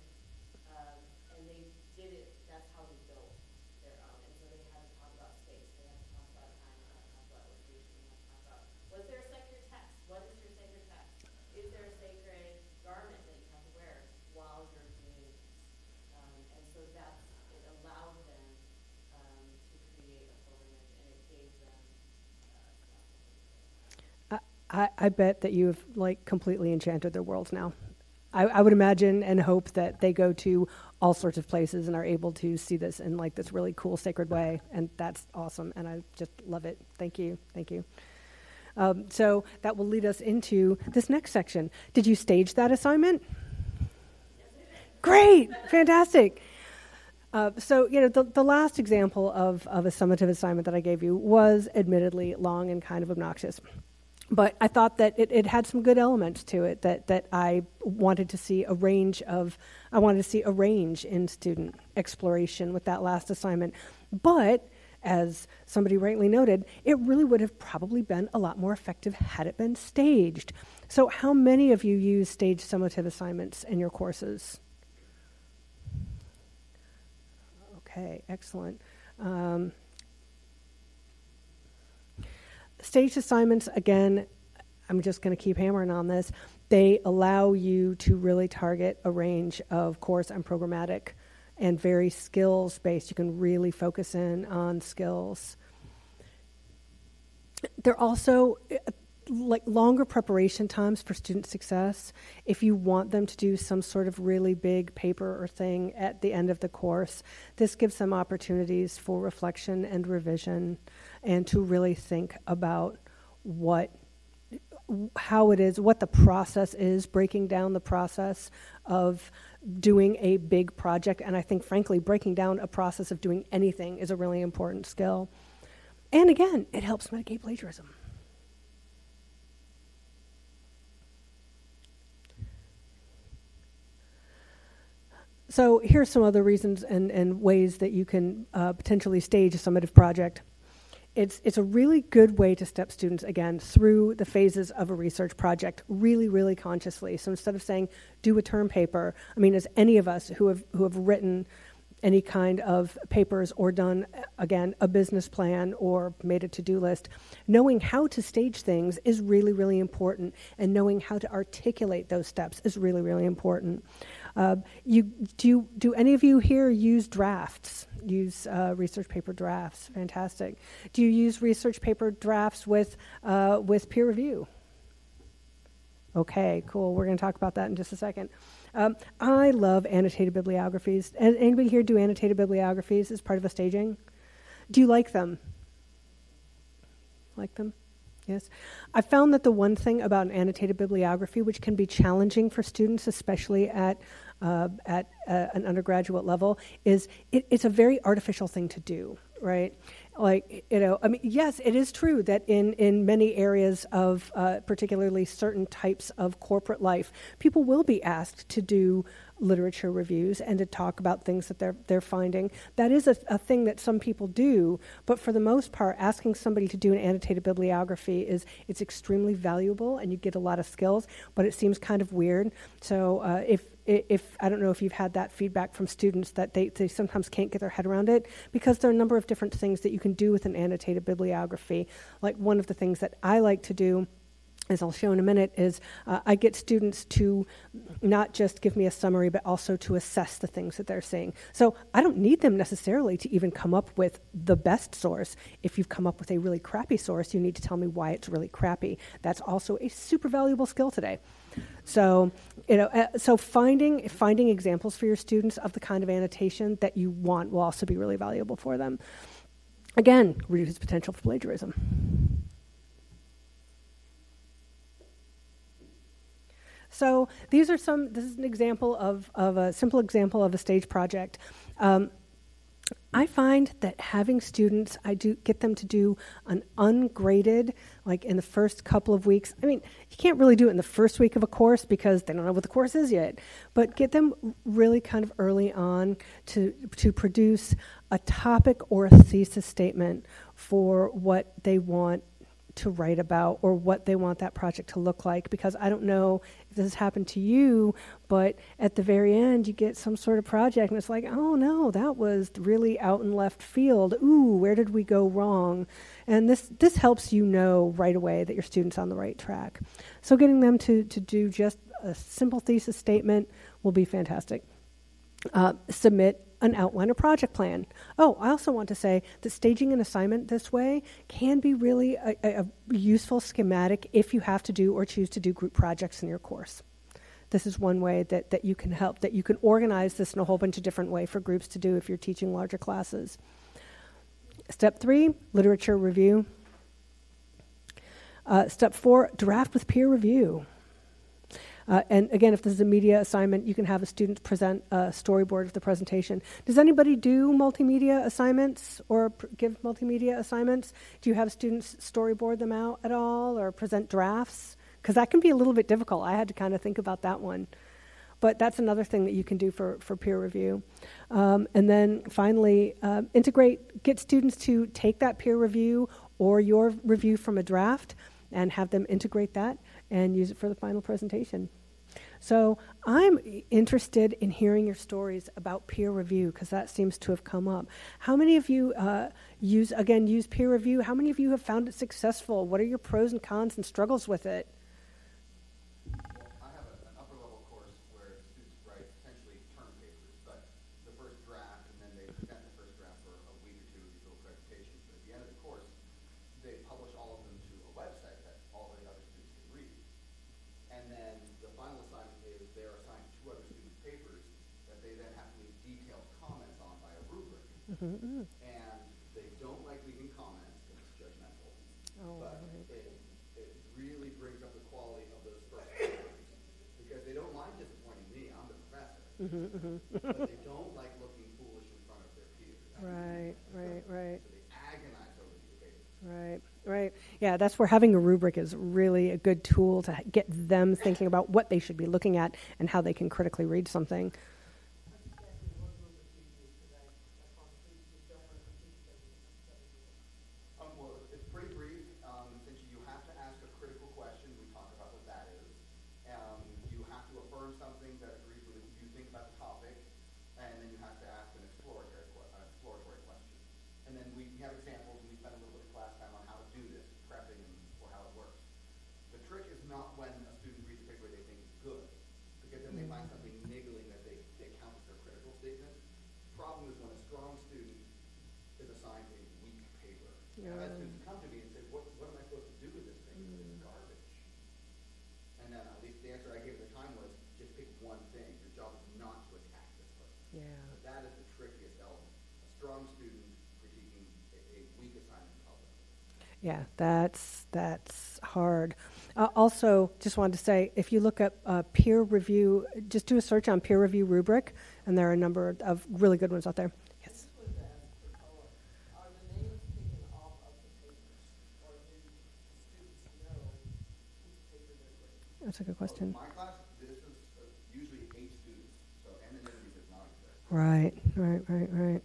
um, and they did it, that's how they built their own, and so they had to talk about space, they had to talk about time, they had to talk about location, they had to talk about, was there a sacred text, what is your sacred text? Is there a sacred garment that you have to wear while you're doing this? Um, and so that's, it allowed them, um, to create a pilgrimage, and it gave them, uh, scaffolding. I, I bet that you've like completely enchanted their worlds now. I, I would imagine and hope that they go to all sorts of places and are able to see this in like this really cool sacred way, and that's awesome. And I just love it. Thank you, thank you. Um, so that will lead us into this next section. Did you stage that assignment? Great, fantastic. Uh, so, you know, the, the last example of, of a summative assignment that I gave you was admittedly long and kind of obnoxious. But I thought that it, it had some good elements to it that, that I wanted to see a range of, I wanted to see a range in student exploration with that last assignment. But as somebody rightly noted, it really would have probably been a lot more effective had it been staged. So, how many of you use staged summative assignments in your courses? Okay, excellent. Um, staged assignments, again, I'm just going to keep hammering on this. They allow you to really target a range of course and programmatic and very skills based. You can really focus in on skills. They're also like longer preparation times for student success. If you want them to do some sort of really big paper or thing at the end of the course, this gives them opportunities for reflection and revision and to really think about what how it is, what the process is, breaking down the process of doing a big project. And I think, frankly, breaking down a process of doing anything is a really important skill. And again, it helps mitigate plagiarism. So here's some other reasons and, and ways that you can uh, potentially stage a summative project. It's, it's a really good way to step students again through the phases of a research project really, really consciously. So instead of saying, do a term paper, I mean, as any of us who have, who have written any kind of papers or done, again, a business plan or made a to do list, knowing how to stage things is really, really important. And knowing how to articulate those steps is really, really important. Uh, you, do, do any of you here use drafts? Use uh, research paper drafts? Fantastic. Do you use research paper drafts with, uh, with peer review? Okay, cool. We're going to talk about that in just a second. Um, I love annotated bibliographies. Anybody here do annotated bibliographies as part of a staging? Do you like them? Like them? Yes. I found that the one thing about an annotated bibliography, which can be challenging for students, especially at uh, at uh, an undergraduate level, is it, it's a very artificial thing to do, right? Like you know, I mean, yes, it is true that in in many areas of uh, particularly certain types of corporate life, people will be asked to do literature reviews and to talk about things that they're they're finding. That is a, a, thing that some people do, but for the most part, asking somebody to do an annotated bibliography is it's extremely valuable and you get a lot of skills. But it seems kind of weird. So uh, if if I don't know if you've had that feedback from students that they, they sometimes can't get their head around it because there are a number of different things that you can do with an annotated bibliography. Like one of the things that I like to do as I'll show in a minute, is uh, I get students to not just give me a summary, but also to assess the things that they're seeing. So I don't need them necessarily to even come up with the best source. If you've come up with a really crappy source, you need to tell me why it's really crappy. That's also a super valuable skill today. So, you know, uh, so finding finding examples for your students of the kind of annotation that you want will also be really valuable for them. Again, reduce potential for plagiarism. So these are some. This is an example of of a simple example of a stage project. Um, I find that having students, I do get them to do an ungraded, like in the first couple of weeks. I mean, you can't really do it in the first week of a course because they don't know what the course is yet. But get them really kind of early on to to produce a topic or a thesis statement for what they want to write about or what they want that project to look like because I don't know this has happened to you, but at the very end you get some sort of project and it's like, oh no, that was really out in left field. Ooh, where did we go wrong? And this this helps you know right away that your student's on the right track. So getting them to, to do just a simple thesis statement will be fantastic. Uh, submit an outline or project plan. Oh, I also want to say that staging an assignment this way can be really a, a, useful schematic if you have to do or choose to do group projects in your course. This is one way that, that you can help, that you can organize this in a whole bunch of different ways for groups to do if you're teaching larger classes. Step three, literature review. Uh, step four, draft with peer review. Uh, and again, if this is a media assignment, you can have a student present a storyboard of the presentation. Does anybody do multimedia assignments or pr- give multimedia assignments? Do you have students storyboard them out at all or present drafts? Because that can be a little bit difficult. I had to kind of think about that one. But that's another thing that you can do for, for peer review. Um, and then finally, uh, integrate, get students to take that peer review or your review from a draft and have them integrate that and use it for the final presentation. So I'm interested in hearing your stories about peer review because that seems to have come up. How many of you uh, use again use peer review? How many of you have found it successful? What are your pros and cons and struggles with it? Mm-hmm, but mm-hmm. they don't like looking foolish in front of their peers. Right, right, right. So they agonize over the debate. Right. Right. Yeah, that's where having a rubric is really a good tool to get them thinking about what they should be looking at and how they can critically read something. Yeah, that's that's hard. Uh, also, just wanted to say, if you look up uh, peer review, just do a search on peer review rubric, and there are a number of really good ones out there. Yes. That's a good question. Right, right, right, right.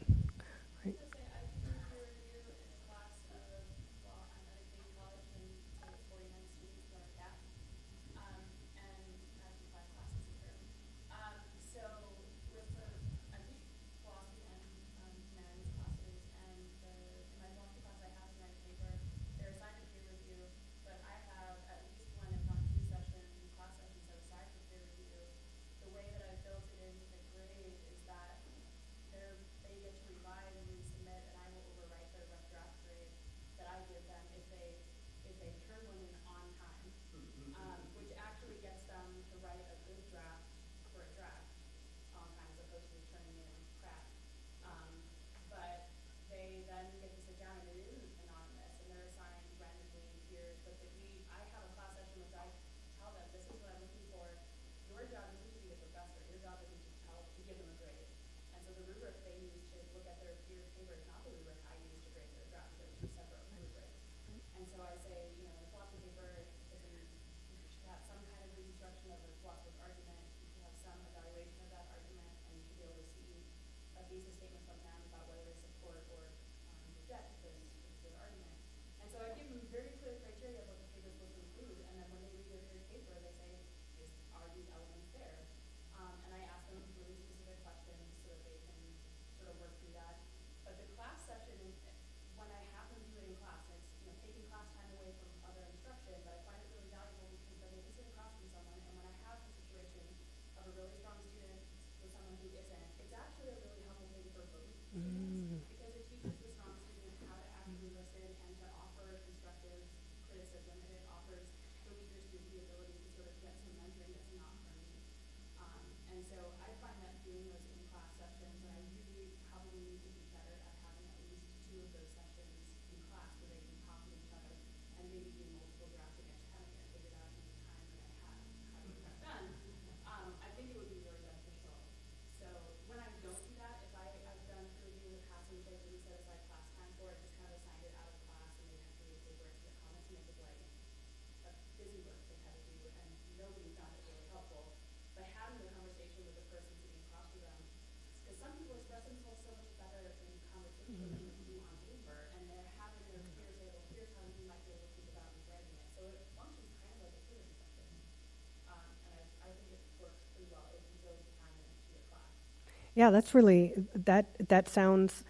Yeah, that's really that that sounds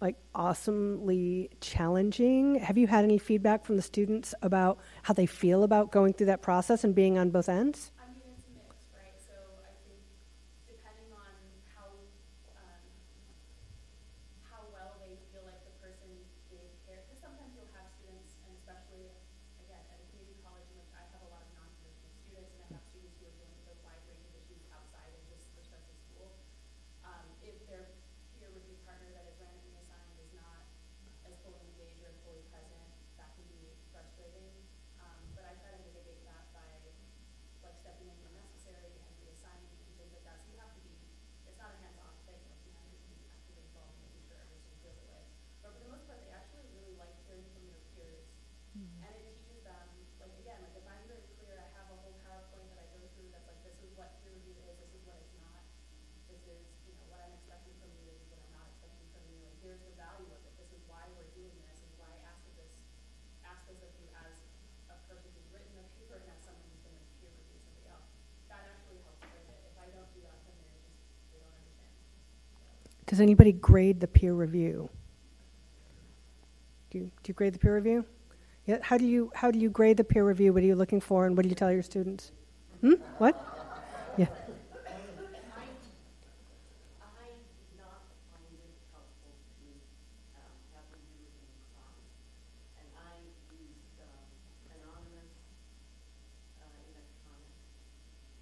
like awesomely challenging. Have you had any feedback from the students about how they feel about going through that process and being on both ends? Does anybody grade the peer review? Do you, do you grade the peer review? Yeah, how do you how do you grade the peer review? What are you looking for, and what do you tell your students? Hmm? What? Yeah. I do not find it helpful to, um, have reviewers in class. And I use, um, anonymous, uh, electronic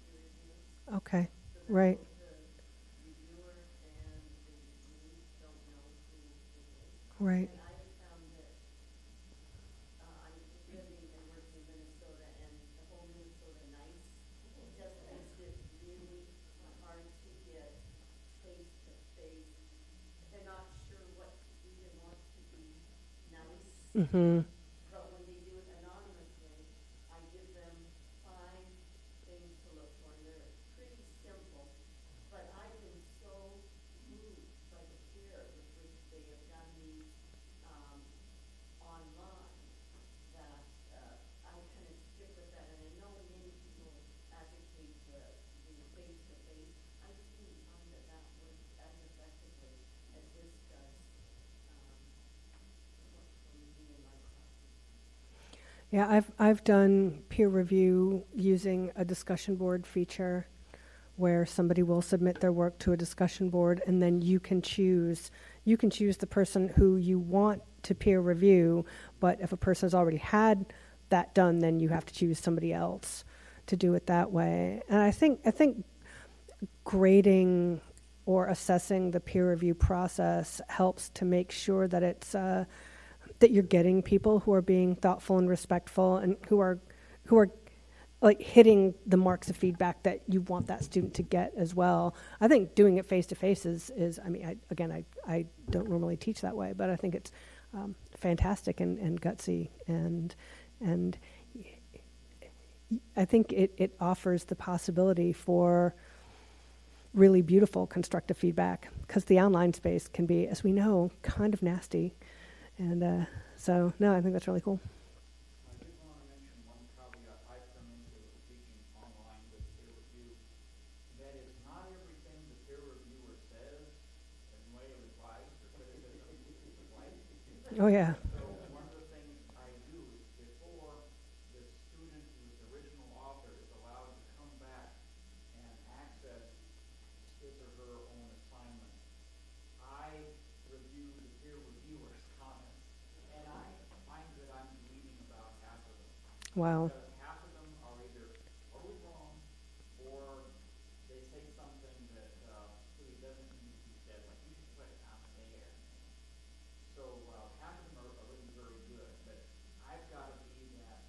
peer reviews. Okay. So that Right. The reviewer and the reviewed don't know who it is. Right. And I have found that, uh, I'm living and working in Minnesota and the whole Minnesota nice, it just makes it really hard to get face to face. They're not sure what to do, they want to be nice, Mm-hmm. but when they do it anonymously, I give them five things to look for, and they're pretty simple. But I've been so moved by the care with which they have done these, um, online, that, uh, I kind of stick with that, and I know many people advocate the, the face-to-face. I just didn't find that that worked as effectively as this does, um, for for me in my class. Yeah, I've I've done peer review using a discussion board feature where somebody will submit their work to a discussion board and then you can choose you can choose the person who you want to peer review, but if a person has already had that done, then you have to choose somebody else to do it that way. And I think I think grading or assessing the peer review process helps to make sure that it's uh, that you're getting people who are being thoughtful and respectful and who are who are like hitting the marks of feedback that you want that student to get as well. I think doing it face to face is, is I mean, I, again, I, I don't normally teach that way, but I think it's um, fantastic and, and gutsy and and I think it, it offers the possibility for really beautiful constructive feedback because the online space can be, as we know, kind of nasty. And uh, so, no, I think that's really cool. I did want to mention one caveat I've come into teaching online with peer review. That is not everything the peer reviewer says in way of advice or criticism is right. Oh, yeah. So one of the things I do is before the student who's the original author is allowed to come back and access his or her own assignment, I review the peer reviewer's comments, and I find that I'm deleting about half of them. Wow. Because half of them are either totally wrong, or they say something that, uh, really doesn't need to be said, like, you should put it out there. So, uh, half of them are, are really very good, but I've gotta be that,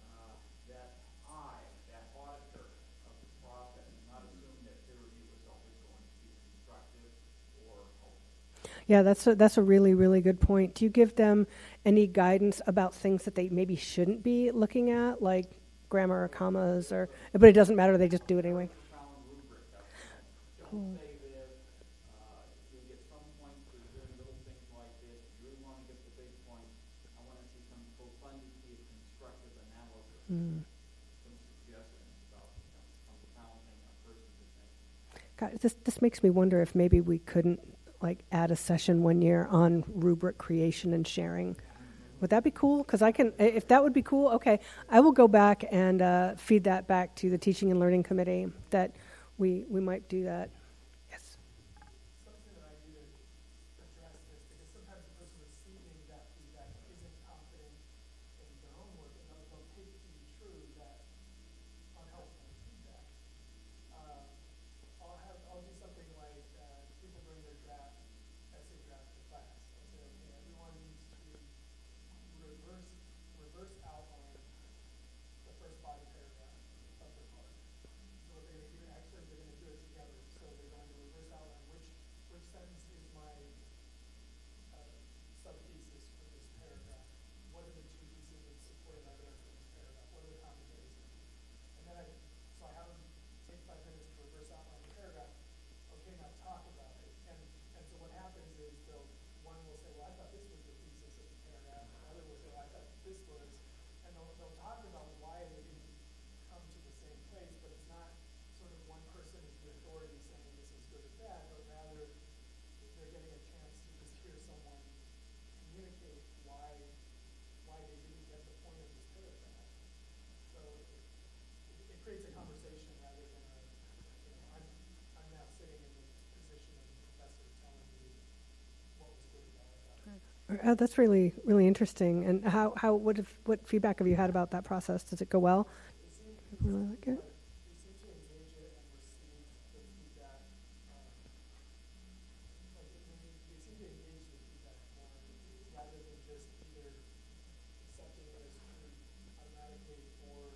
uh, that eye, that auditor of the process, and not assume that peer review is always going to be constructive or helpful. Yeah, that's a, that's a really, really good point. Do you give them any guidance about things that they maybe shouldn't be looking at, like grammar or commas, or but it doesn't matter, they just do it anyway? Found rubric, don't say this, you'll get some points for doing little things like this, you really wanna get the big points. I wanna see some profundity of constructive analysis, Mm. some suggestions about, you know, some challenging a person to think. God, this this makes me wonder if maybe we couldn't like add a session one year on rubric creation and sharing. Would that be cool? Because I can, if that would be cool, okay. I will go back and uh, feed that back to the teaching and learning committee that we we might do that. is they'll, one will say, well, I thought this was the thesis of the paragraph, another will say, well, I thought this was, and they'll, they'll talk about why they didn't come to the same place, but it's not sort of one person is the authority saying this is good or bad, but rather they're getting a chance to just hear someone communicate why why they didn't get the point of this paragraph. So it, it creates a conversation. Uh, that's really really interesting. And how how what if, what feedback have you had about that process? Does it go well? Really like it. we seem to engage it and receive the feedback, um, like, they, they they seem to engage the feedback more, rather than just either accepting it as true automatically, or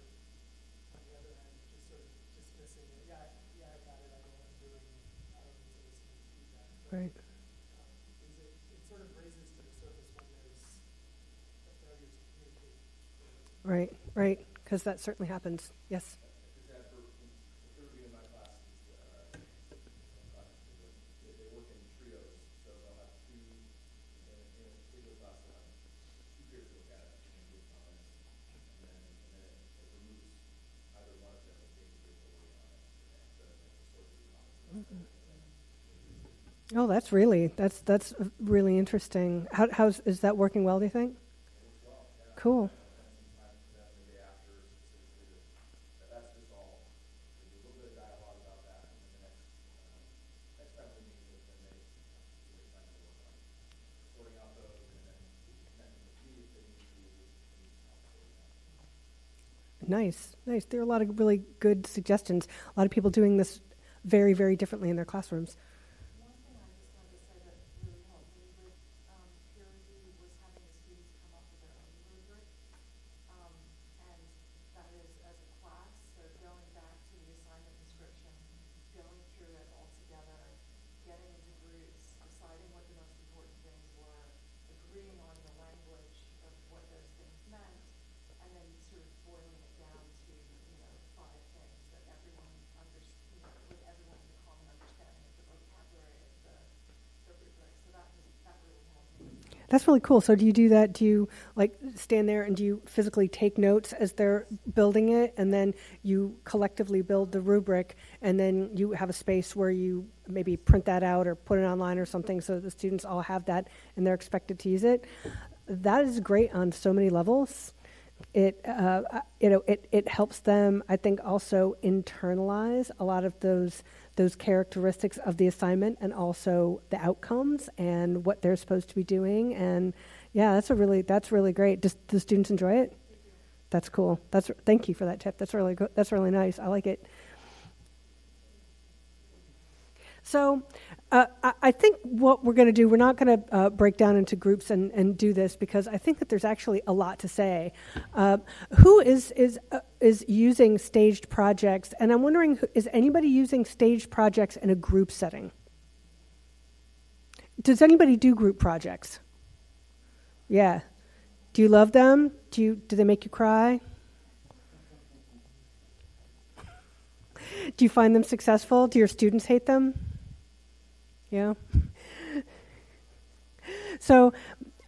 on the other hand, just sort of dismissing it, yeah, I- yeah, I got it, I know what I'm doing, I don't need to listen to feedback. But, Right. um, is it, it sort of raises to the surface when there's a failure to communicate. Right. Right. Because that certainly happens. Yes. Is that for, for in my classes, uh, classes, they, they work in trios, so they'll have two, in, in a particular class, they'll have two peers look at it and give comments, and then, and then it removes either one of them as being the authority on it, and so it sorts through comments. Oh, that's really that's that's really interesting. How how's is that working well? Do you think? Cool. Spend some time for them the day after, specifically, that, that that's just all, there's a little bit of dialogue about that, and then the next, um, next time we meet with them, they, they plan to work on sorting out those, and then connecting with you if they need to, and help sorting out. Nice, nice. There are a lot of really good suggestions. A lot of people doing this very, very differently in their classrooms. One thing I just wanted to say that really helped me with um, peer review was having the students come up with their own rubric. Um, and that is as a class, so going back to the assignment description, going through it all together, getting into groups, deciding what the most important things were, agreeing on the language of what those things meant, and then sort of boiling it down to, you know, five things that everyone under, you know, with everyone with a common understanding of the vocabulary of the, the rubric. So that was, that really helped me. That's really cool. So do you do that? Do you like stand there and do you physically take notes as they're building it, and then you collectively build the rubric, and then you have a space where you maybe print that out or put it online or something, so the students all have that and they're expected to use it. That is great on so many levels. It uh, you know it it helps them I think also internalize a lot of those those characteristics of the assignment and also the outcomes and what they're supposed to be doing and yeah that's a really that's really great. Does the students enjoy it? That's cool. That's thank you for that tip. That's really good. That's really nice. I like it. So, uh, I, think what we're going to do, we're not going to uh, break down into groups and, and do this because I think that there's actually a lot to say. Uh, who is is uh, is using staged projects? And I'm wondering, is anybody using staged projects in a group setting? Does anybody do group projects? Yeah. Do you love them? Do you do they make you cry? Do you find them successful? Do your students hate them? Yeah. (laughs) So,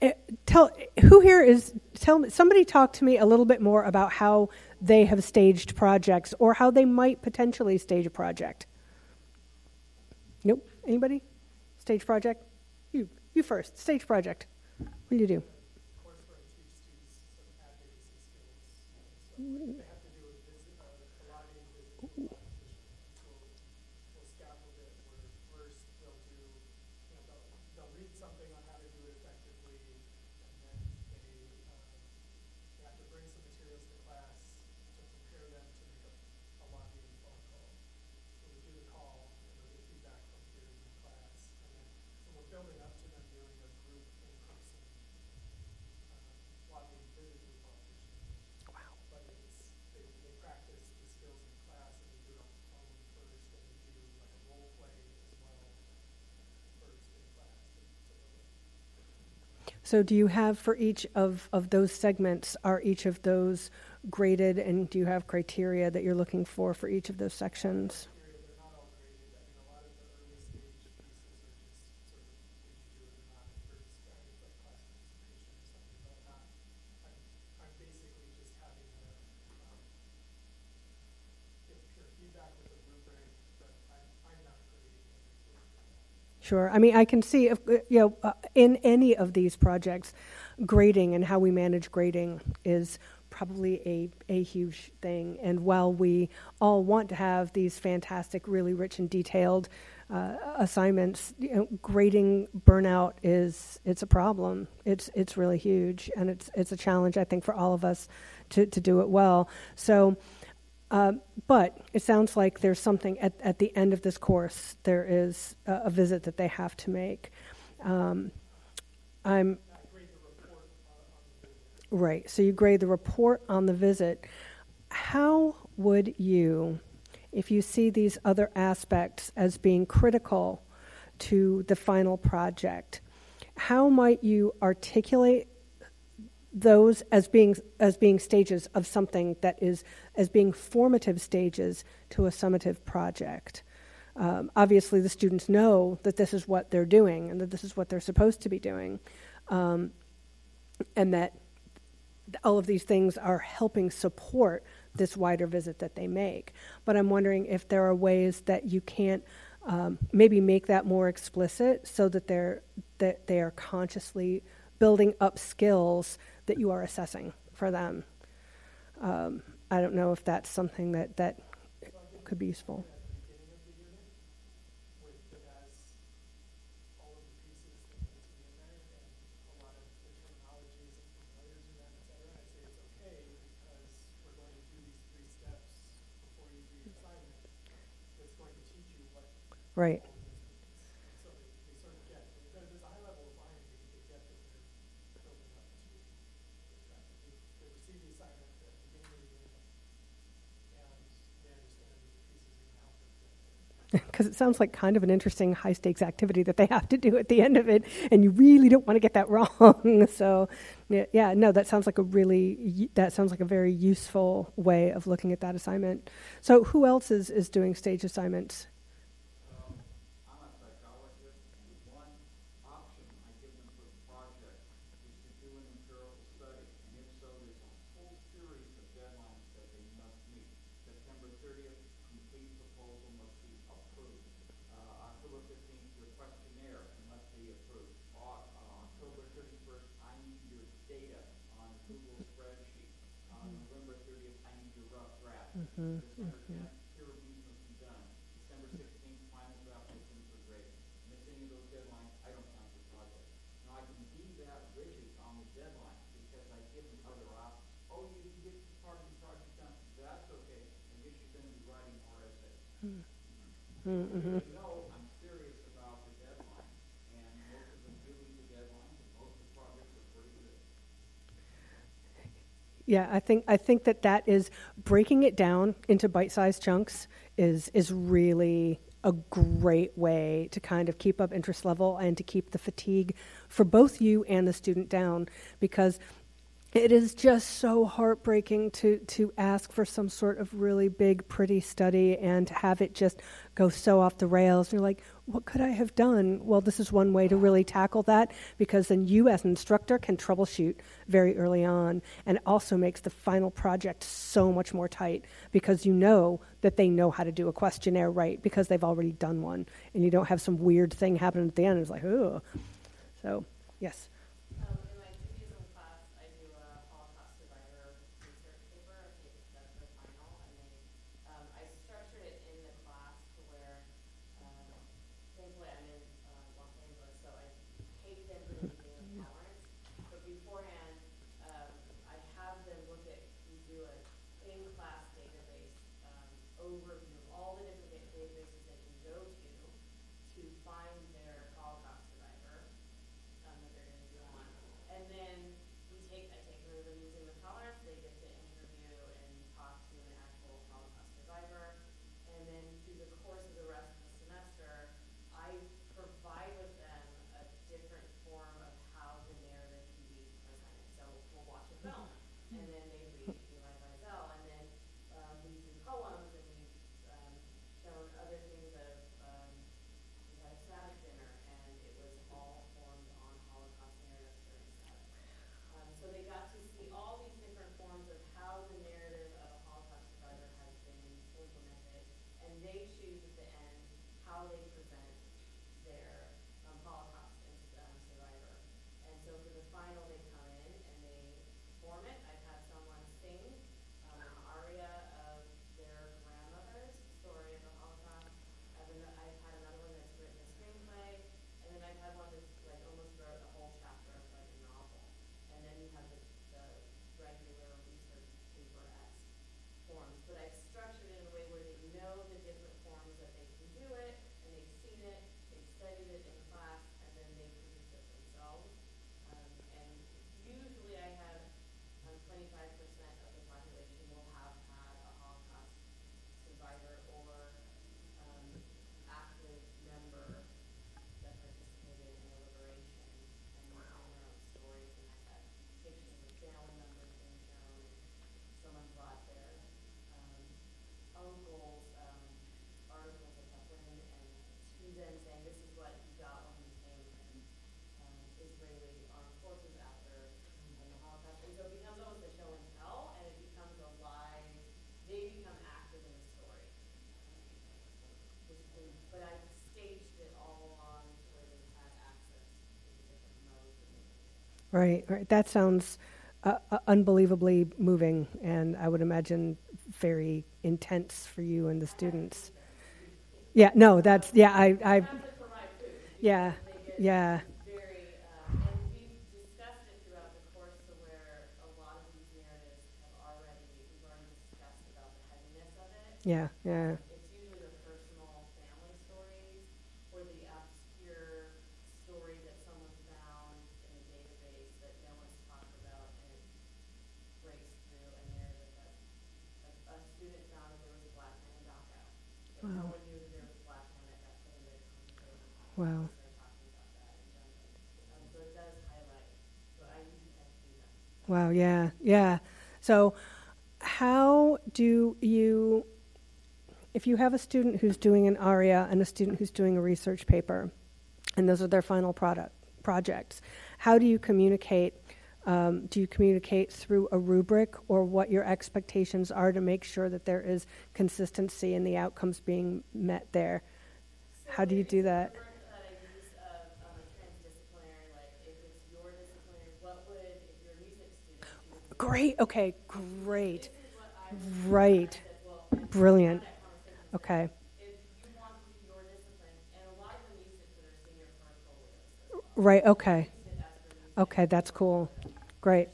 eh, tell who here is tell somebody talk to me a little bit more about how they have staged projects or how they might potentially stage a project. Nope. Anybody? Stage project? You. You first. Stage project. What do you do? course where I teach students some advocacy skills. So they have to do a visit, a a lobbying visit to a politician. We'll, we'll scaffold it where first they'll do, you know, they'll, they'll read something on how to do it effectively, and then they, um, they have to bring some materials to class to prepare them to make a, a lobbying phone call. So we do the call, and they'll get feedback from peers in class, and then, so we're building up to them doing a group in-person um, lobbying visit to a politician. Wow. But it's, they, they practice the skills in class and they do it on the phone first and they do like a role play as well first in class to, to build it. So, do you have for each of, of those segments, are each of those graded, and do you have criteria that you're looking for for each of those sections? Criteria, they're not all graded. I mean, a lot of the early stage pieces are just sort of, did you do it or not, for strategies like class participation or something, but I'm not, I'm, I'm basically just having the, um, give peer feedback with a rubric, but Sure. I mean, I can see, if, uh, you know, uh, in any of these projects, grading and how we manage grading is probably a, a huge thing. And while we all want to have these fantastic, really rich and detailed uh, assignments, you know, grading burnout is it's a problem. It's it's really huge, and it's it's a challenge I think for all of us to to do it well. So. Uh, but it sounds like there's something at, at the end of this course. There is a, a visit that they have to make. Um, I'm right. So you grade the report on the visit. How would you, if you see these other aspects as being critical to the final project, how might you articulate those as being as being stages of something that is as being formative stages to a summative project. Um, obviously, the students know that this is what they're doing and that this is what they're supposed to be doing, um, and that all of these things are helping support this wider visit that they make. But I'm wondering if there are ways that you can't um, maybe make that more explicit so that they're that they are consciously building up skills that you are assessing for them. Um, I don't know if that's something that, that could be useful. Right. Because it sounds like kind of an interesting high stakes activity that they have to do at the end of it, and you really don't want to get that (laughs) wrong. so, yeah, no, that sounds like a really that sounds like a very useful way of looking at that assignment. So, who else is is doing stage assignments? Mm-hmm. Mm-hmm. Peer reviews must be done. December sixteenth, final draft open for grade. Miss any of those deadlines, I don't count the project. Now, I can be that rigid on the deadline because I give them other options. Oh, you didn't get part of the project done, that's okay. I guess you're gonna be writing more essays. Mm-hmm. They know I'm serious about the deadline, and most of them do meet the deadlines, and most of the projects are pretty good. Yeah, I think I think that that is breaking it down into bite-sized chunks is is really a great way to kind of keep up interest level and to keep the fatigue for both you and the student down because it is just so heartbreaking to to ask for some sort of really big pretty study and have it just go so off the rails. You're like what could i have done? Well this is one way to really tackle that because then you as an instructor can troubleshoot very early on and also makes the final project so much more tight because you know that they know how to do a questionnaire right because they've already done one and you don't have some weird thing happen at the end. It's like oh so yes and then they. And then you have the, the regular research paper-esque forms. But I've structured it in a way where they know the different forms that they can do it, and they've seen it, they've studied it and then they produce it themselves. Um, and usually I have, um, twenty-five percent of the population will have had a Holocaust survivor or, um, active member that participated in the liberation and were telling their own stories, and I've had pictures of family members being shown, and someone brought their, um, uncle's, um, articles of Dublin and to them saying, this is what you got when you came from, um, Israeli armed forces after um, the Holocaust. And so it becomes almost a show and tell, and it becomes a live, they become active in the story. Just in- But I've staged it all along to where they've had access to the different modes and things. Right, right. That sounds uh, uh, unbelievably moving, and I would imagine very intense for you and the students. Yeah, no, that's yeah. I, I, yeah, food. yeah, yeah, very, um, and we've discussed it throughout the course to where a lot of these narratives have already, we've already discussed about the heaviness of it. yeah, yeah. It's usually the personal family stories or the obscure story that someone found in a database that no one's talked about and it breaks through a narrative that a, a student found that there was a black man in Dachau. And no Wow. one knew that there was a black man that got put in the concentration camp. Wow. They started talking about that in Duncan. Um, so it does highlight, so I usually tend to do that. Wow, yeah, yeah. So, how do you, if you have a student who's doing an ARIA and a student who's doing a research paper, and those are their final product projects, how do you communicate? Um, do you communicate through a rubric or what your expectations are to make sure that there is consistency in the outcomes being met there? How do you do that? For Okay, great. Right. Brilliant. Okay. Right. Okay. Okay. That's cool. Great.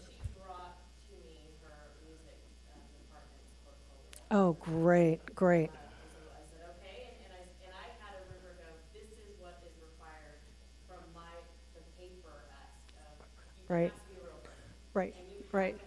Oh, great, great. me her music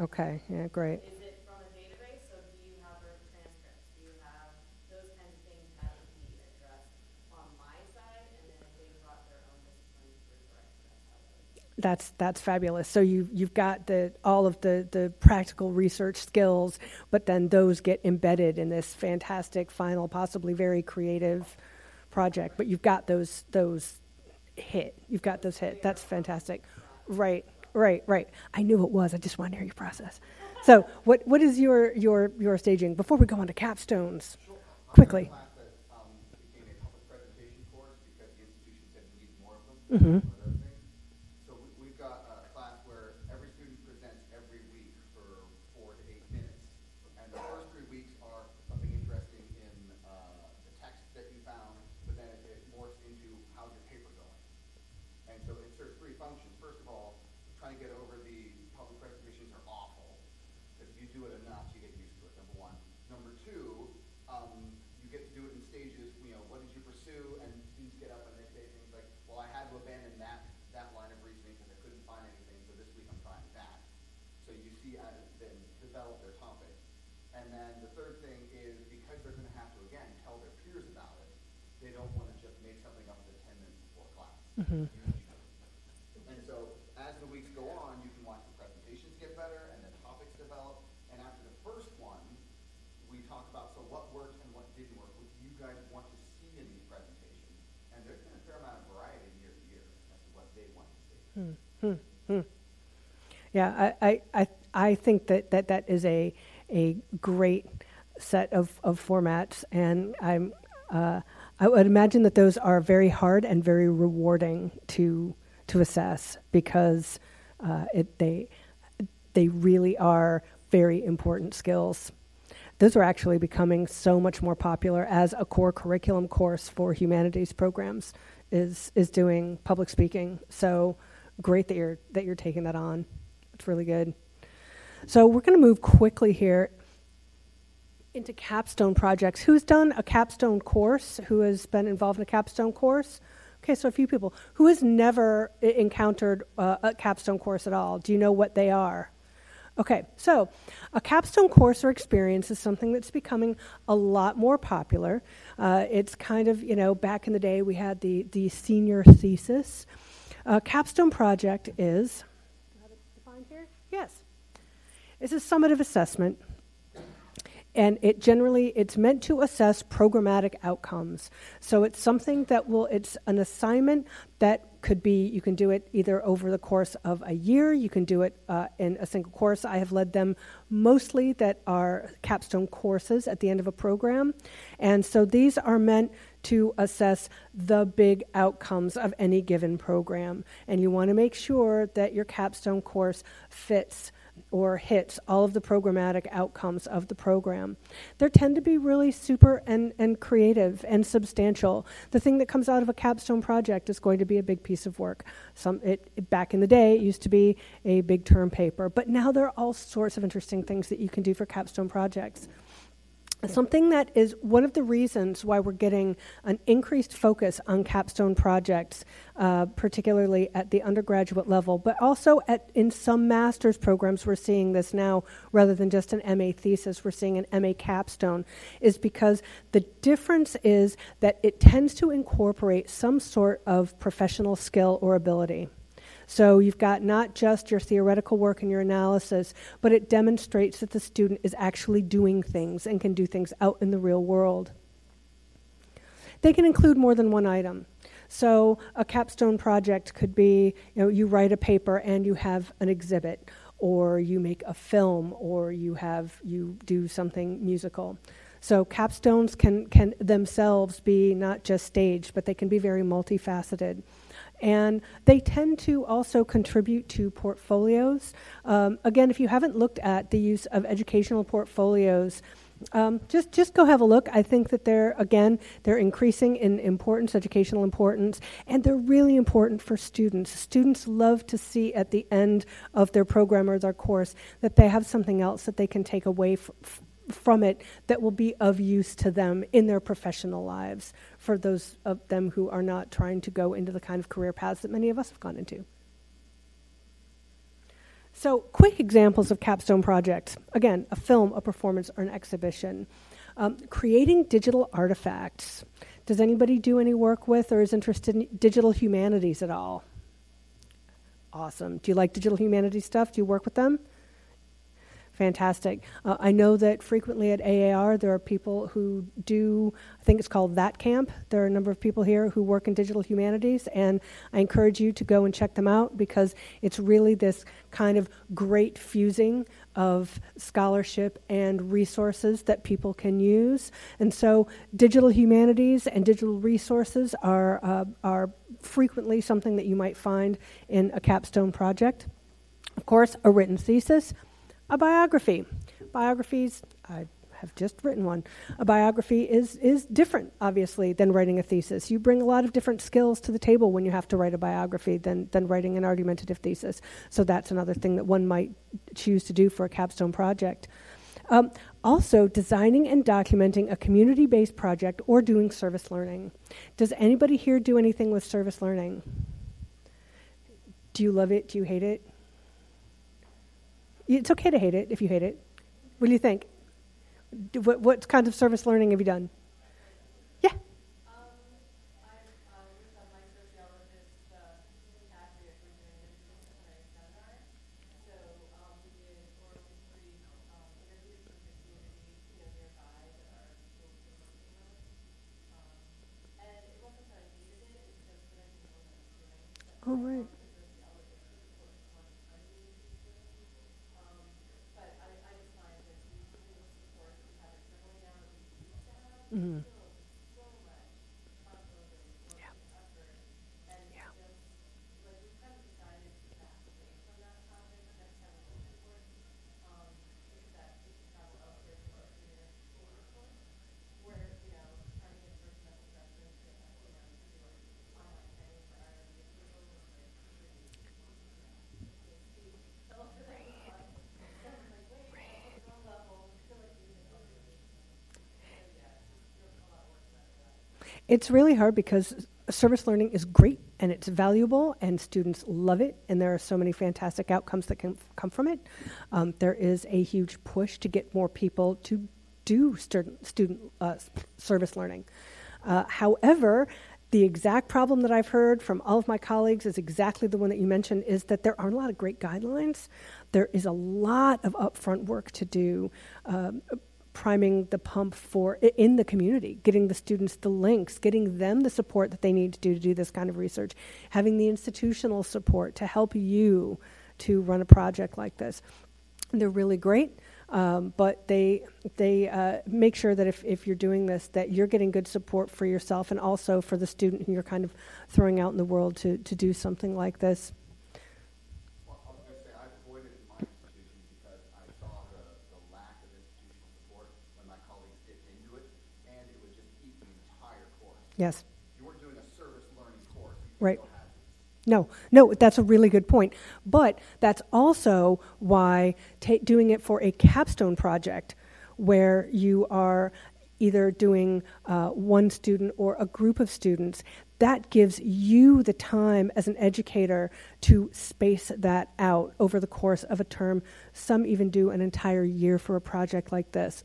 Okay. Yeah. Great. Is it from a database, so do you have transcripts? Do you have, those kinds of things have to be addressed on my side, and then if they brought their own discipline rubric, that's how it would. That's that's fabulous. So you you've got the all of the the practical research skills, but then those get embedded in this fantastic final, possibly very creative project. But you've got those those hit. You've got those hit. That's fantastic. Right. Right. Right. I knew it was. I just want to hear your process. So what what is your your your staging before we go on to capstones? Quickly. class that um, became a public presentation course because the institution said we need more of them. Mhm. for those things. So we, we've got a class where every student presents every week for four to eight minutes. And the first three weeks are something interesting in uh, the text that you found, but then it, it morphs into how's your paper going. And so it serves three functions. First of all, trying to get over the public presentations are awful. If you do it enough, you get used to it, number one. Number two, um, you get to do it in stages, you know, what did you pursue? And students get up and they say things like, well, I had to abandon that, that line of reasoning because I couldn't find anything, so this week I'm trying that. So you see how to then develop their topic. And then the third thing is because they're gonna have to, again, tell their peers about it, they don't wanna just make something up the ten minutes before class. Mhm. And so as the weeks go on, you can watch the presentations get better and the topics develop. And after the first one, we talk about, so what worked and what didn't work, what do you guys want to see in these presentations? And there's been a fair amount of variety year to year as to what they want to see. Hmm, hmm. Yeah, I, I, I, I think that, that that is a, a great set of, of formats, and I'm, uh, I would imagine that those are very hard and very rewarding to to assess because uh, it, they they really are very important skills. Those are actually becoming so much more popular as a core curriculum course for humanities programs is is doing public speaking. So great that you're that you're taking that on. It's really good. So we're going to move quickly here into capstone projects. Who's done a capstone course? Who has been involved in a capstone course? Okay, so a few people. Who has never encountered uh, a capstone course at all? Do you know what they are? Okay, so a capstone course or experience is something that's becoming a lot more popular. Uh, it's kind of, you know, back in the day we had the, the senior thesis. A capstone project is, defined here? Yes. It's a summative assessment and it generally it's meant to assess programmatic outcomes. So it's something that will it's an assignment that could be you can do it either over the course of a year you can do it uh, in a single course. I have led them mostly that are capstone courses at the end of a program. And so these are meant to assess the big outcomes of any given program. And you want to make sure that your capstone course fits or hits all of the programmatic outcomes of the program. They tend to be really super and, and creative and substantial. The thing that comes out of a capstone project is going to be a big piece of work. Some it, back in the day it used to be a big term paper, but now there are all sorts of interesting things that you can do for capstone projects. Something that is one of the reasons why we're getting an increased focus on capstone projects, uh, particularly at the undergraduate level, but also at in some master's programs, we're seeing this now rather than just an MA thesis, we're seeing an MA capstone, is because the difference is that it tends to incorporate some sort of professional skill or ability. So you've got not just your theoretical work and your analysis, but it demonstrates that the student is actually doing things and can do things out in the real world. They can include more than one item. So a capstone project could be, you know, you write a paper and you have an exhibit, or you make a film, or you have you do something musical. So capstones can can themselves be not just staged, but they can be very multifaceted. And they tend to also contribute to portfolios. Um, again, if you haven't looked at the use of educational portfolios, um, just just go have a look. I think that they're again they're increasing in importance, educational importance, and they're really important for students. Students love to see at the end of their program or their course that they have something else that they can take away f- from it that will be of use to them in their professional lives for those of them who are not trying to go into the kind of career paths that many of us have gone into. So, quick examples of capstone projects again, a film, a performance, or an exhibition. Um, creating digital artifacts. Does anybody do any work with or is interested in digital humanities at all? Awesome. Do you like digital humanities stuff? Do you work with them? Fantastic. Uh, I know that frequently at AAR there are people who do, I think it's called THATCamp. There are a number of people here who work in digital humanities, and I encourage you to go and check them out because it's really this kind of great fusing of scholarship and resources that people can use. And so, digital humanities and digital resources are, uh, are frequently something that you might find in a capstone project. Of course, a written thesis a biography. Biographies, I have just written one. A biography is, is different, obviously, than writing a thesis. You bring a lot of different skills to the table when you have to write a biography than, than writing an argumentative thesis. So that's another thing that one might choose to do for a capstone project. Um, also, designing and documenting a community based project or doing service learning. Does anybody here do anything with service learning? Do you love it? Do you hate it? It's okay to hate it if you hate it. What do you think? What, what kinds of service learning have you done? Yeah. All right. It's really hard because service learning is great and it's valuable and students love it and there are so many fantastic outcomes that can f- come from it. Um, there is a huge push to get more people to do student, student uh, service learning. Uh, however, the exact problem that I've heard from all of my colleagues is exactly the one that you mentioned is that there aren't a lot of great guidelines. There is a lot of upfront work to do. Um, priming the pump for in the community, getting the students the links, getting them the support that they need to do to do this kind of research, having the institutional support to help you to run a project like this. They're really great, um, but they they uh, make sure that if, if you're doing this, that you're getting good support for yourself and also for the student who you're kind of throwing out in the world to, to do something like this. Well, I was gonna say, I avoided it in my institution because I saw the, the lack of institutional support when my colleagues dipped into it, and it would just eat the entire course. Yes. You weren't doing a service learning course. Right. still had to. No, no, that's a really good point. But that's also why ta- doing it for a capstone project where you are either doing uh, one student or a group of students, that gives you the time as an educator to space that out over the course of a term. Some even do an entire year for a project like this.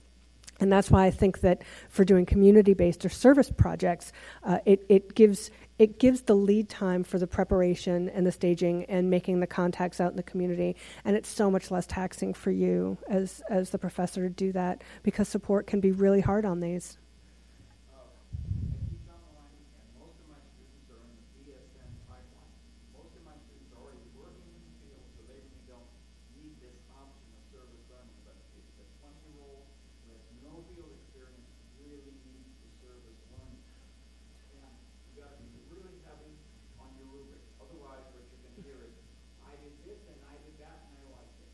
And that's why I think that for doing community-based or service projects, uh, it, it gives it gives the lead time for the preparation and the staging and making the contacts out in the community, and it's so much less taxing for you as as the professor to do that because support can be really hard on these. Uh, I teach online, and most of my students are in the BSN pipeline. Most of my students are already working in the field, so they really don't need this option of service learning. But it's the twenty-year-old who has no field experience really needs the service learning. And you gotta be really heavy on your rubric. Otherwise, what you're gonna hear is, I did this and I did that and I liked it.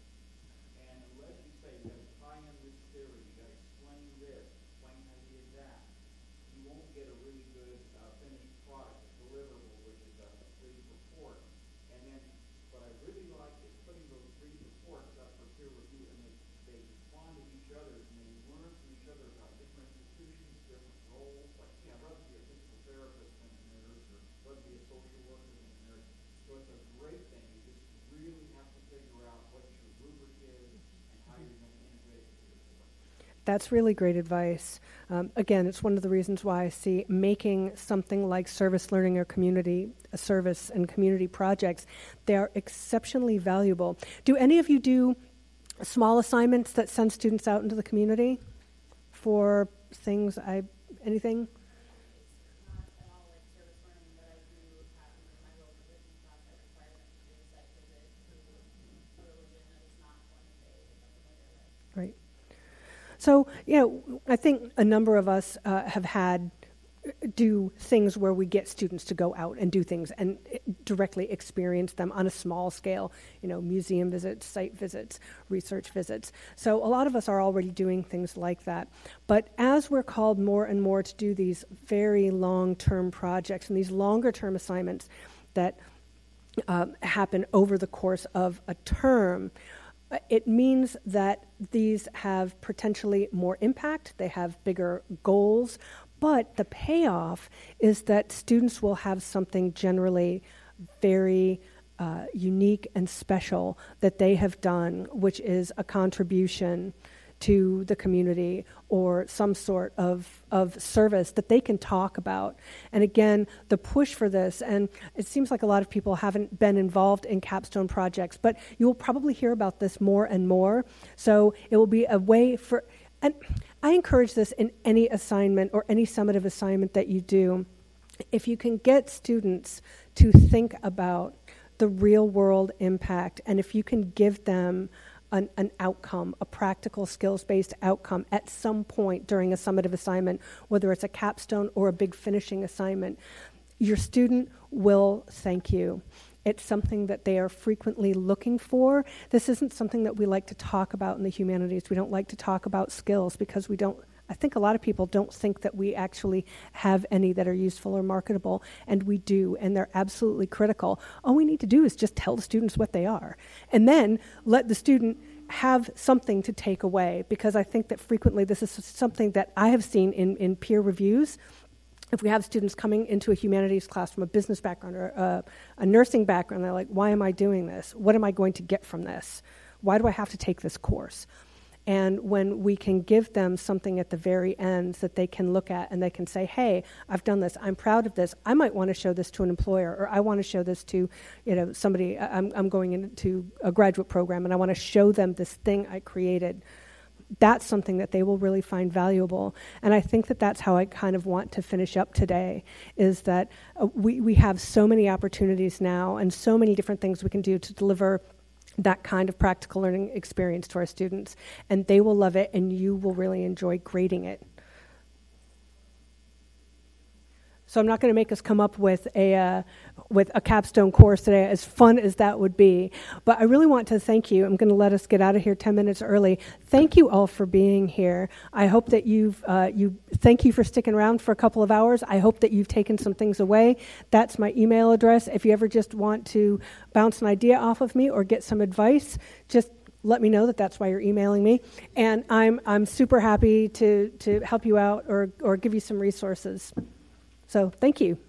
And unless you say, you gotta tie in this theory, you gotta explain this, explain how you did that, you won't get a really good uh, finished product, a deliverable, which is a a free report. And then, what I really like is putting those free reports up for peer review, and they, they respond to each other, and they learn from each other about different institutions, different roles, like, yeah, I'd rather be a physical therapist than a nurse, or I'd rather be a social worker than a nurse. So it's a great thing, you just really have to figure out what your rubric is and how you're gonna integrate it with your report. That's really great advice. Um, again, it's one of the reasons why I see making something like service learning or community uh, service and community projects, they are exceptionally valuable. Do any of you do small assignments that send students out into the community for things? I anything? not at all like service learning, but I do have in my role the written class that require them to do a site visit to a religion that is not one that they are familiar with. Right. So, you know, I think a number of us uh, have had uh, do things where we get students to go out and do things and uh, directly experience them on a small scale, you know, museum visits, site visits, research visits. So, a lot of us are already doing things like that. But as we're called more and more to do these very long term projects and these longer term assignments that um, happen over the course of a term, uh, it means that these have potentially more impact, they have bigger goals, but the payoff is that students will have something generally very uh, unique and special that they have done, which is a contribution to the community or some sort of, of service that they can talk about. And again, the push for this, and it seems like a lot of people haven't been involved in capstone projects, but you will probably hear about this more and more. So it will be a way for, and I encourage this in any assignment or any summative assignment that you do. If you can get students to think about the real world impact, and if you can give them an, an outcome, a practical skills based outcome at some point during a summative assignment, whether it's a capstone or a big finishing assignment, your student will thank you. It's something that they are frequently looking for. This isn't something that we like to talk about in the humanities. We don't like to talk about skills because we don't. I think a lot of people don't think that we actually have any that are useful or marketable, and we do, and they're absolutely critical. All we need to do is just tell the students what they are, and then let the student have something to take away, because I think that frequently this is something that I have seen in, in peer reviews if we have students coming into a humanities class from a business background or a, a nursing background, they're like, why am I doing this? What am I going to get from this? Why do I have to take this course? And when we can give them something at the very end that they can look at and they can say, hey, I've done this, I'm proud of this, I might want to show this to an employer, or I want to show this to you know, somebody, I'm, I'm going into a graduate program and I want to show them this thing I created. That's something that they will really find valuable. And I think that that's how I kind of want to finish up today is that uh, we, we have so many opportunities now and so many different things we can do to deliver that kind of practical learning experience to our students, and they will love it, and you will really enjoy grading it. So I'm not going to make us come up with a uh, with a capstone course today, as fun as that would be. But I really want to thank you. I'm going to let us get out of here 10 minutes early. Thank you all for being here. I hope that you've uh, you thank you for sticking around for a couple of hours. I hope that you've taken some things away. That's my email address. If you ever just want to bounce an idea off of me or get some advice, just let me know that that's why you're emailing me and i'm i'm super happy to to help you out or or give you some resources so thank you.